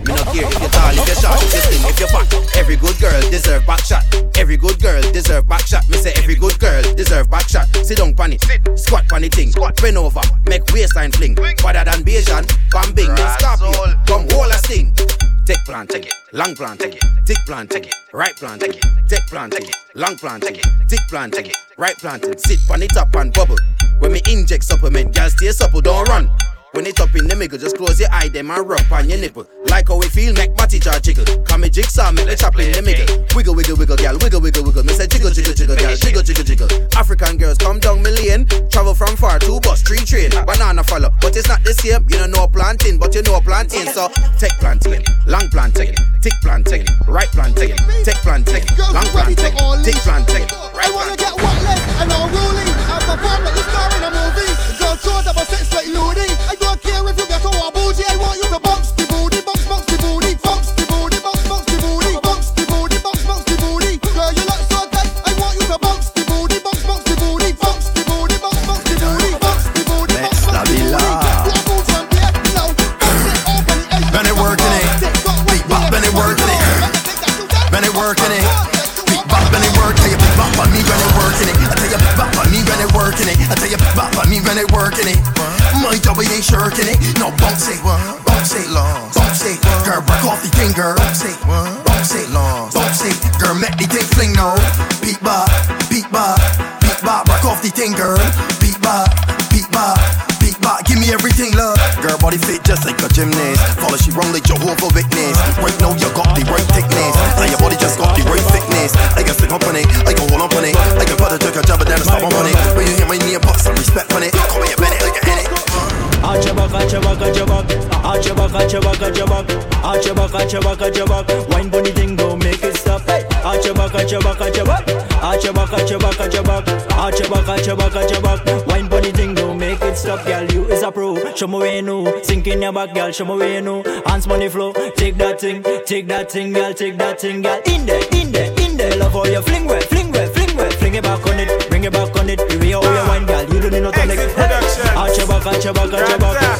Me no care if you're tall, if you're short, if you're slim, if you're fat. Every good girl deserve back shot. Every good girl deserve back shot. Me say every good girl deserve back shot. Sit down pan it, squat pan it thing, bend over, make waistline fling. Better than Bajan, bam bing, then scorpion, come hold a sting. Take plan, take it. Long plan, take it. Tick plan, take it. Right plan, take it. Take plan, take it. Long plan, take it. Tick plan, take it. Right plan, take it. Sit on it up and bubble. When me inject supplement, girl stay supple, don't run. When it up in the middle, just close your eye, them and rub on your nipple. Like how we feel, make body jaw jiggle. Come me jigsaw, make the chop in the middle. Wiggle, wiggle, wiggle, girl, wiggle, wiggle, wiggle. Me say jiggle, jiggle, jiggle, girl, jiggle, jiggle, jiggle. African girls come down million, travel from far, two bus, three train, banana follow. But it's not the same, you don't know planting, but you know planting. So take planting, long planting, tick planting, right planting, take planting, long planting, tick planting, right I wanna get what leg and I'm ruling. I'm perform like the star in a movie. Girl, show up a sex like Looney. I don't care if you get a booty. I want you to bounce the booty, bounce, bounce the booty, bounce the booty, bounce, bounce the booty, bounce the booty, bounce, bounce the booty. Girl, you look so tight. I want you to bounce the booty, bounce, bounce the booty, bounce the booty, bounce, bounce the booty, bounce the booty, bounce, bounce the booty. Your booty on there, now bounce it over the edge. Been it working it. Beat bop, been it it. Been it it. Beat bop, been it work. Tell you beat bop on me when it working it. I tell you bop on me when it working it. I. My job we ain't shirking it. No bounce it, bounce it, bounce it. Girl, break off the thing, girl. Bounce it, bounce it, bounce it. Girl, make the thing fling now. Beat bop, beat bop, beat bop. Break off the thing, girl. Beat bop, beat bop. Beat bop, give me everything, love. Girl, body fit just like a gymnast. Follow she wrong like Jehovah Witness. Right now, you got the right thickness. And your body just got the right thickness. I can stick it, I can hold up on it. I can put a jerk a jab and then stop on it. When you hear my name, put some respect on it. Call me a minute, like a in it. Arch your back, arch your back, arch your back. Arch your back, arch your back, arch your back. Wine bunny thing, go make it stop. Hey. Arch your back, arch your back, arch your back. Arch your back, arch your back, arch your back. Arch your back, arch your back, arch your back. Wine bunny thing, go make it stop, girl. You is a pro. Show me where you know. Sink in your back, girl. Show me where you know. Hands money flow. Take that thing, take that thing, girl. Take that thing, girl. In there, in there, in there. Love how you fling where, fling where, fling where. Fling it back on it, bring it back on it. Way how you wine, girl. You don't need no tonic. Arch your back, arch your back, arch your back.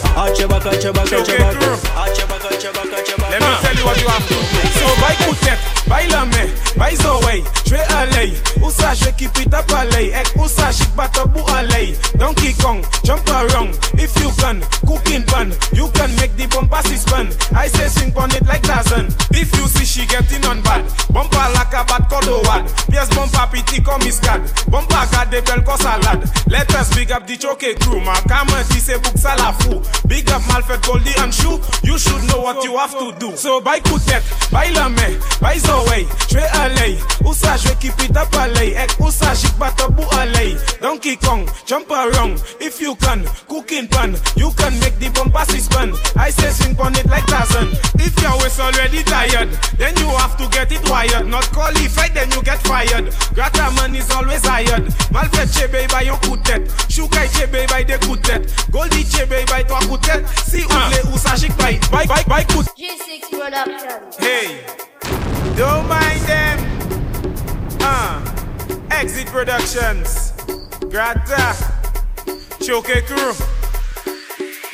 Let me tell you what you have to do. So by Kutet, bailame, baizoway, je alley. Usa it up alley. Ek usa shik batabu alley. Donkey Kong, jump around. If you can, cooking pan, you can make the bumper spin. I say swing on it like Tarzan. If you see she getting on bad, bumper like a bad kodo wad. Pièce bumper piti comme iscad. Bumper gade bel ko salade. Let us big up the choke crew. Ma kama di se book salafou. Big up Malfred Goldie and Shoe. You should know what you have to do. So by kutek, by lame, by zoe, je alley. Usa je keep it up alley. Ek usa shik batabu alley. Donkey Kong, jump around. If you can, cooking pan, you can make the bumper spin. I say swing on it like Tarzan. If your waist already tired, then you have to get it wired. Not qualified, then you get fired. Grata man is always hired. Malfait chebe by your kutet. Shukai chebe by the kutet. Goldie chebe by toi kutet. Si ouble ou ah. sachik by by by by kut. G6 Productions. Hey, don't mind them. Uh, Exit Productions. Grata. Choke crew.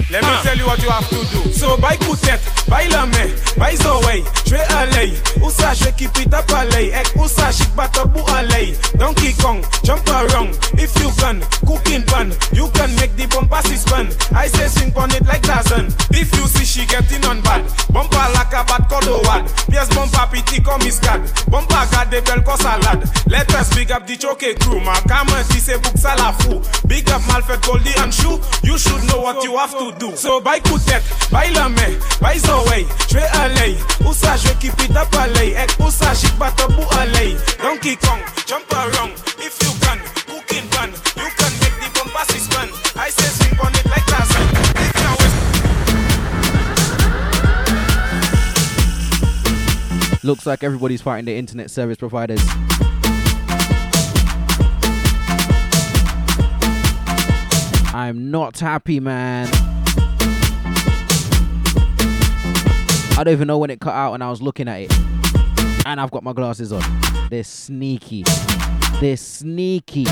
Let me tell you what you have to do. So by kutet, by lame, buy zoe, je alley. Usa je keep it up. Ek shik batabu alley. Donkey Kong, jump around. If you can, cooking pan, you can make the bumper spin. I say swing on it like Tarzan. If you see she getting on bad, bumper like a bad kodo wad. Pièce bumper piti comme iscad. Bumper gade bel ko salade. Let us big up the choke crew. Ma kama di se book salafou. Big up Malfred Goldie and Shoe. You should know what you have to do. So by kutet, by lame, by zoe, je alley. Usa je keep it up alley. Ek usa shik batabu alley. Donkey Kong, jump around. Looks like everybody's fighting the internet service providers. I'm not happy, man. I don't even know when it cut out and I was looking at it. And I've got my glasses on. They're sneaky. They're sneaky.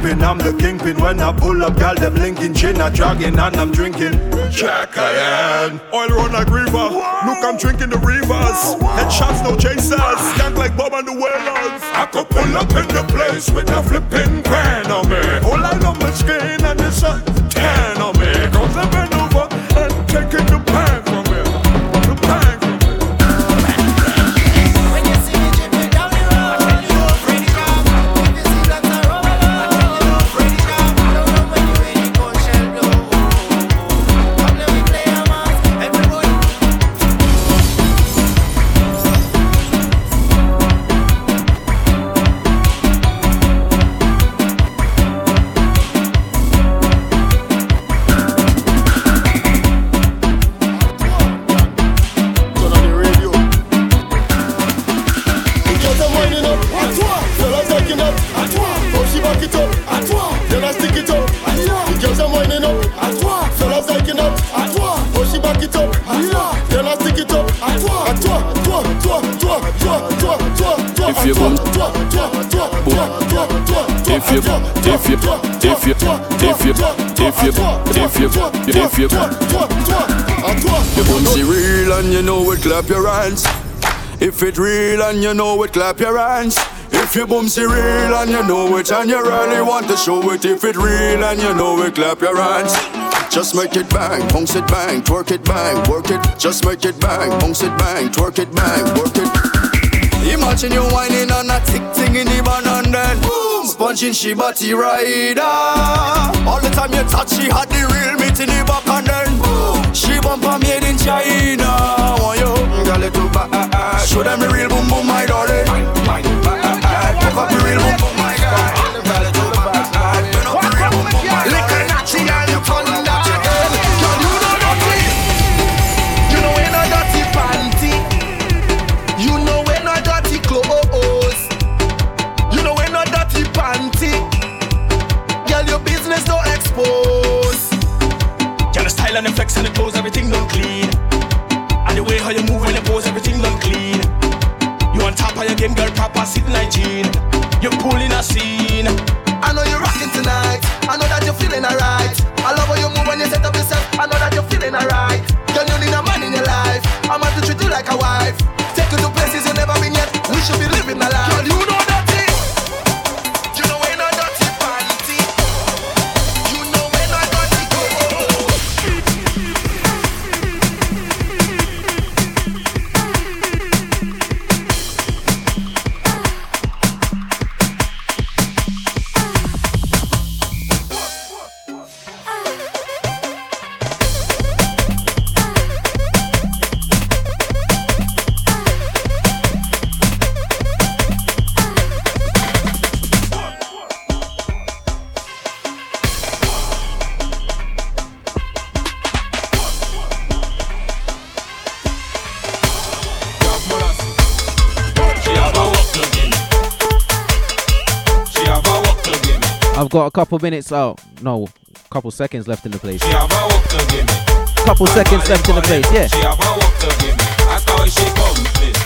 Job say pimpin', I'm the kingpin. When I pull up, gal them linking chin, I dragging and I'm drinking. Jack I am. Oil run like river. Look, I'm drinking the rivers. Headshots, no chasers. Skank like Bob and the Wailers. I could pull up in the place with a flipping pan on me. Whole line on my skin and it's a you know it, clap your hands. If it real and you know it, clap your hands. If you boom see real and you know it and you really want to show it. If it real and you know it, clap your hands. Just make it bang, bounce it bang, twerk it bang, work it. Just make it bang, bounce it bang, twerk it bang, work it. Imagine you whining on a tick ting in the van and then sponging she body rider. All the time you touch, she had the real meat in the back and then boom, she bumper made in China. Want you, girl, it too bad. Show them the real boom boom, my darling. Pick up the real boom boom, my girl. Girl, it too bad. Turn up the real boom boom, my Lick I know that you're feeling alright. I've got a couple minutes. Oh no, couple seconds left in the place. She have a walk to give me. Couple seconds left in the place. Yeah. She have a walk to give me. Ask her she come, please.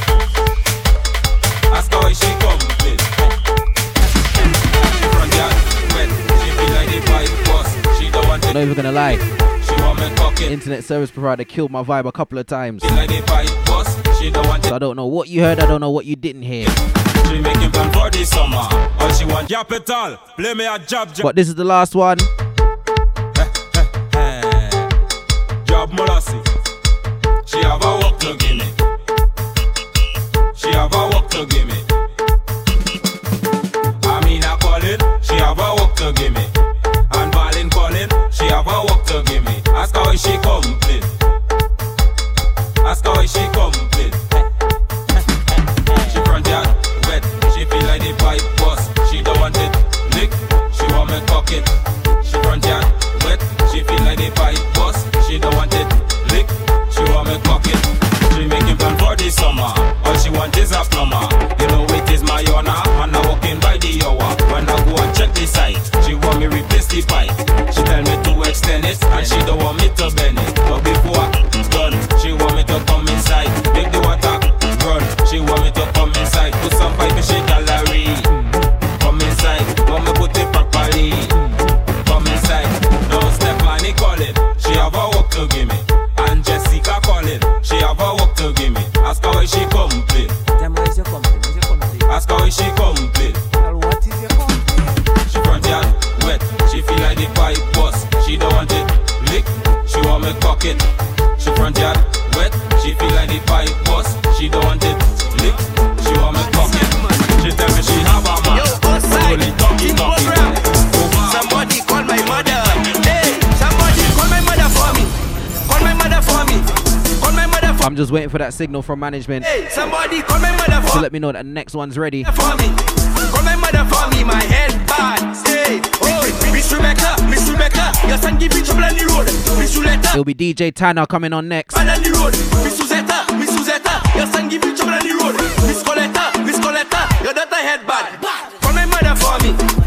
Ask her she come, please. From the wet, she feel like the vibe boss. She don't want I'm not even gonna lie. She want me cocky. Internet service provider killed my vibe a couple of times. Feel like the vibe boss. She don't want So I don't know what you heard. I don't know what you didn't hear. She making plan for the summer. All she want capital. Play me a job, job. But this is the last one. Job molasses. She have a work to give me. She have a work to give me. I mean I call it. She have a work to give me. And Balin calling. She have a work to give me. Ask where she complain. Ask where she complain. well cock it. She crunchy and wet, she feel like the pipe bust. She don't want it lick, she want me cock it. She making plan for the summer, all she want is a plumber. You know it is my honor, and I walking by the hour. When I go and check the site, she want me replace the pipe. She tell me to extend it, and she don't want me to bend it. she come Girl, what is your? She front yard wet, she feel like the pipe bust. She don't want it lick, she want me cock it. I'm just waiting for that signal from management Hey, somebody call my mother for let me know that the next one's ready. for me. Call my mother for me, my head bad. Oh, Miss Rebecca, Miss Rebecca, your son trouble on the road. Miss It'll be DJ Tanner coming on next. on the road. Miss Suzetta, Miss Suzetta, your son trouble on the road. Miss Coletta, Miss Coletta, your daughter head bad. Call my mother for me.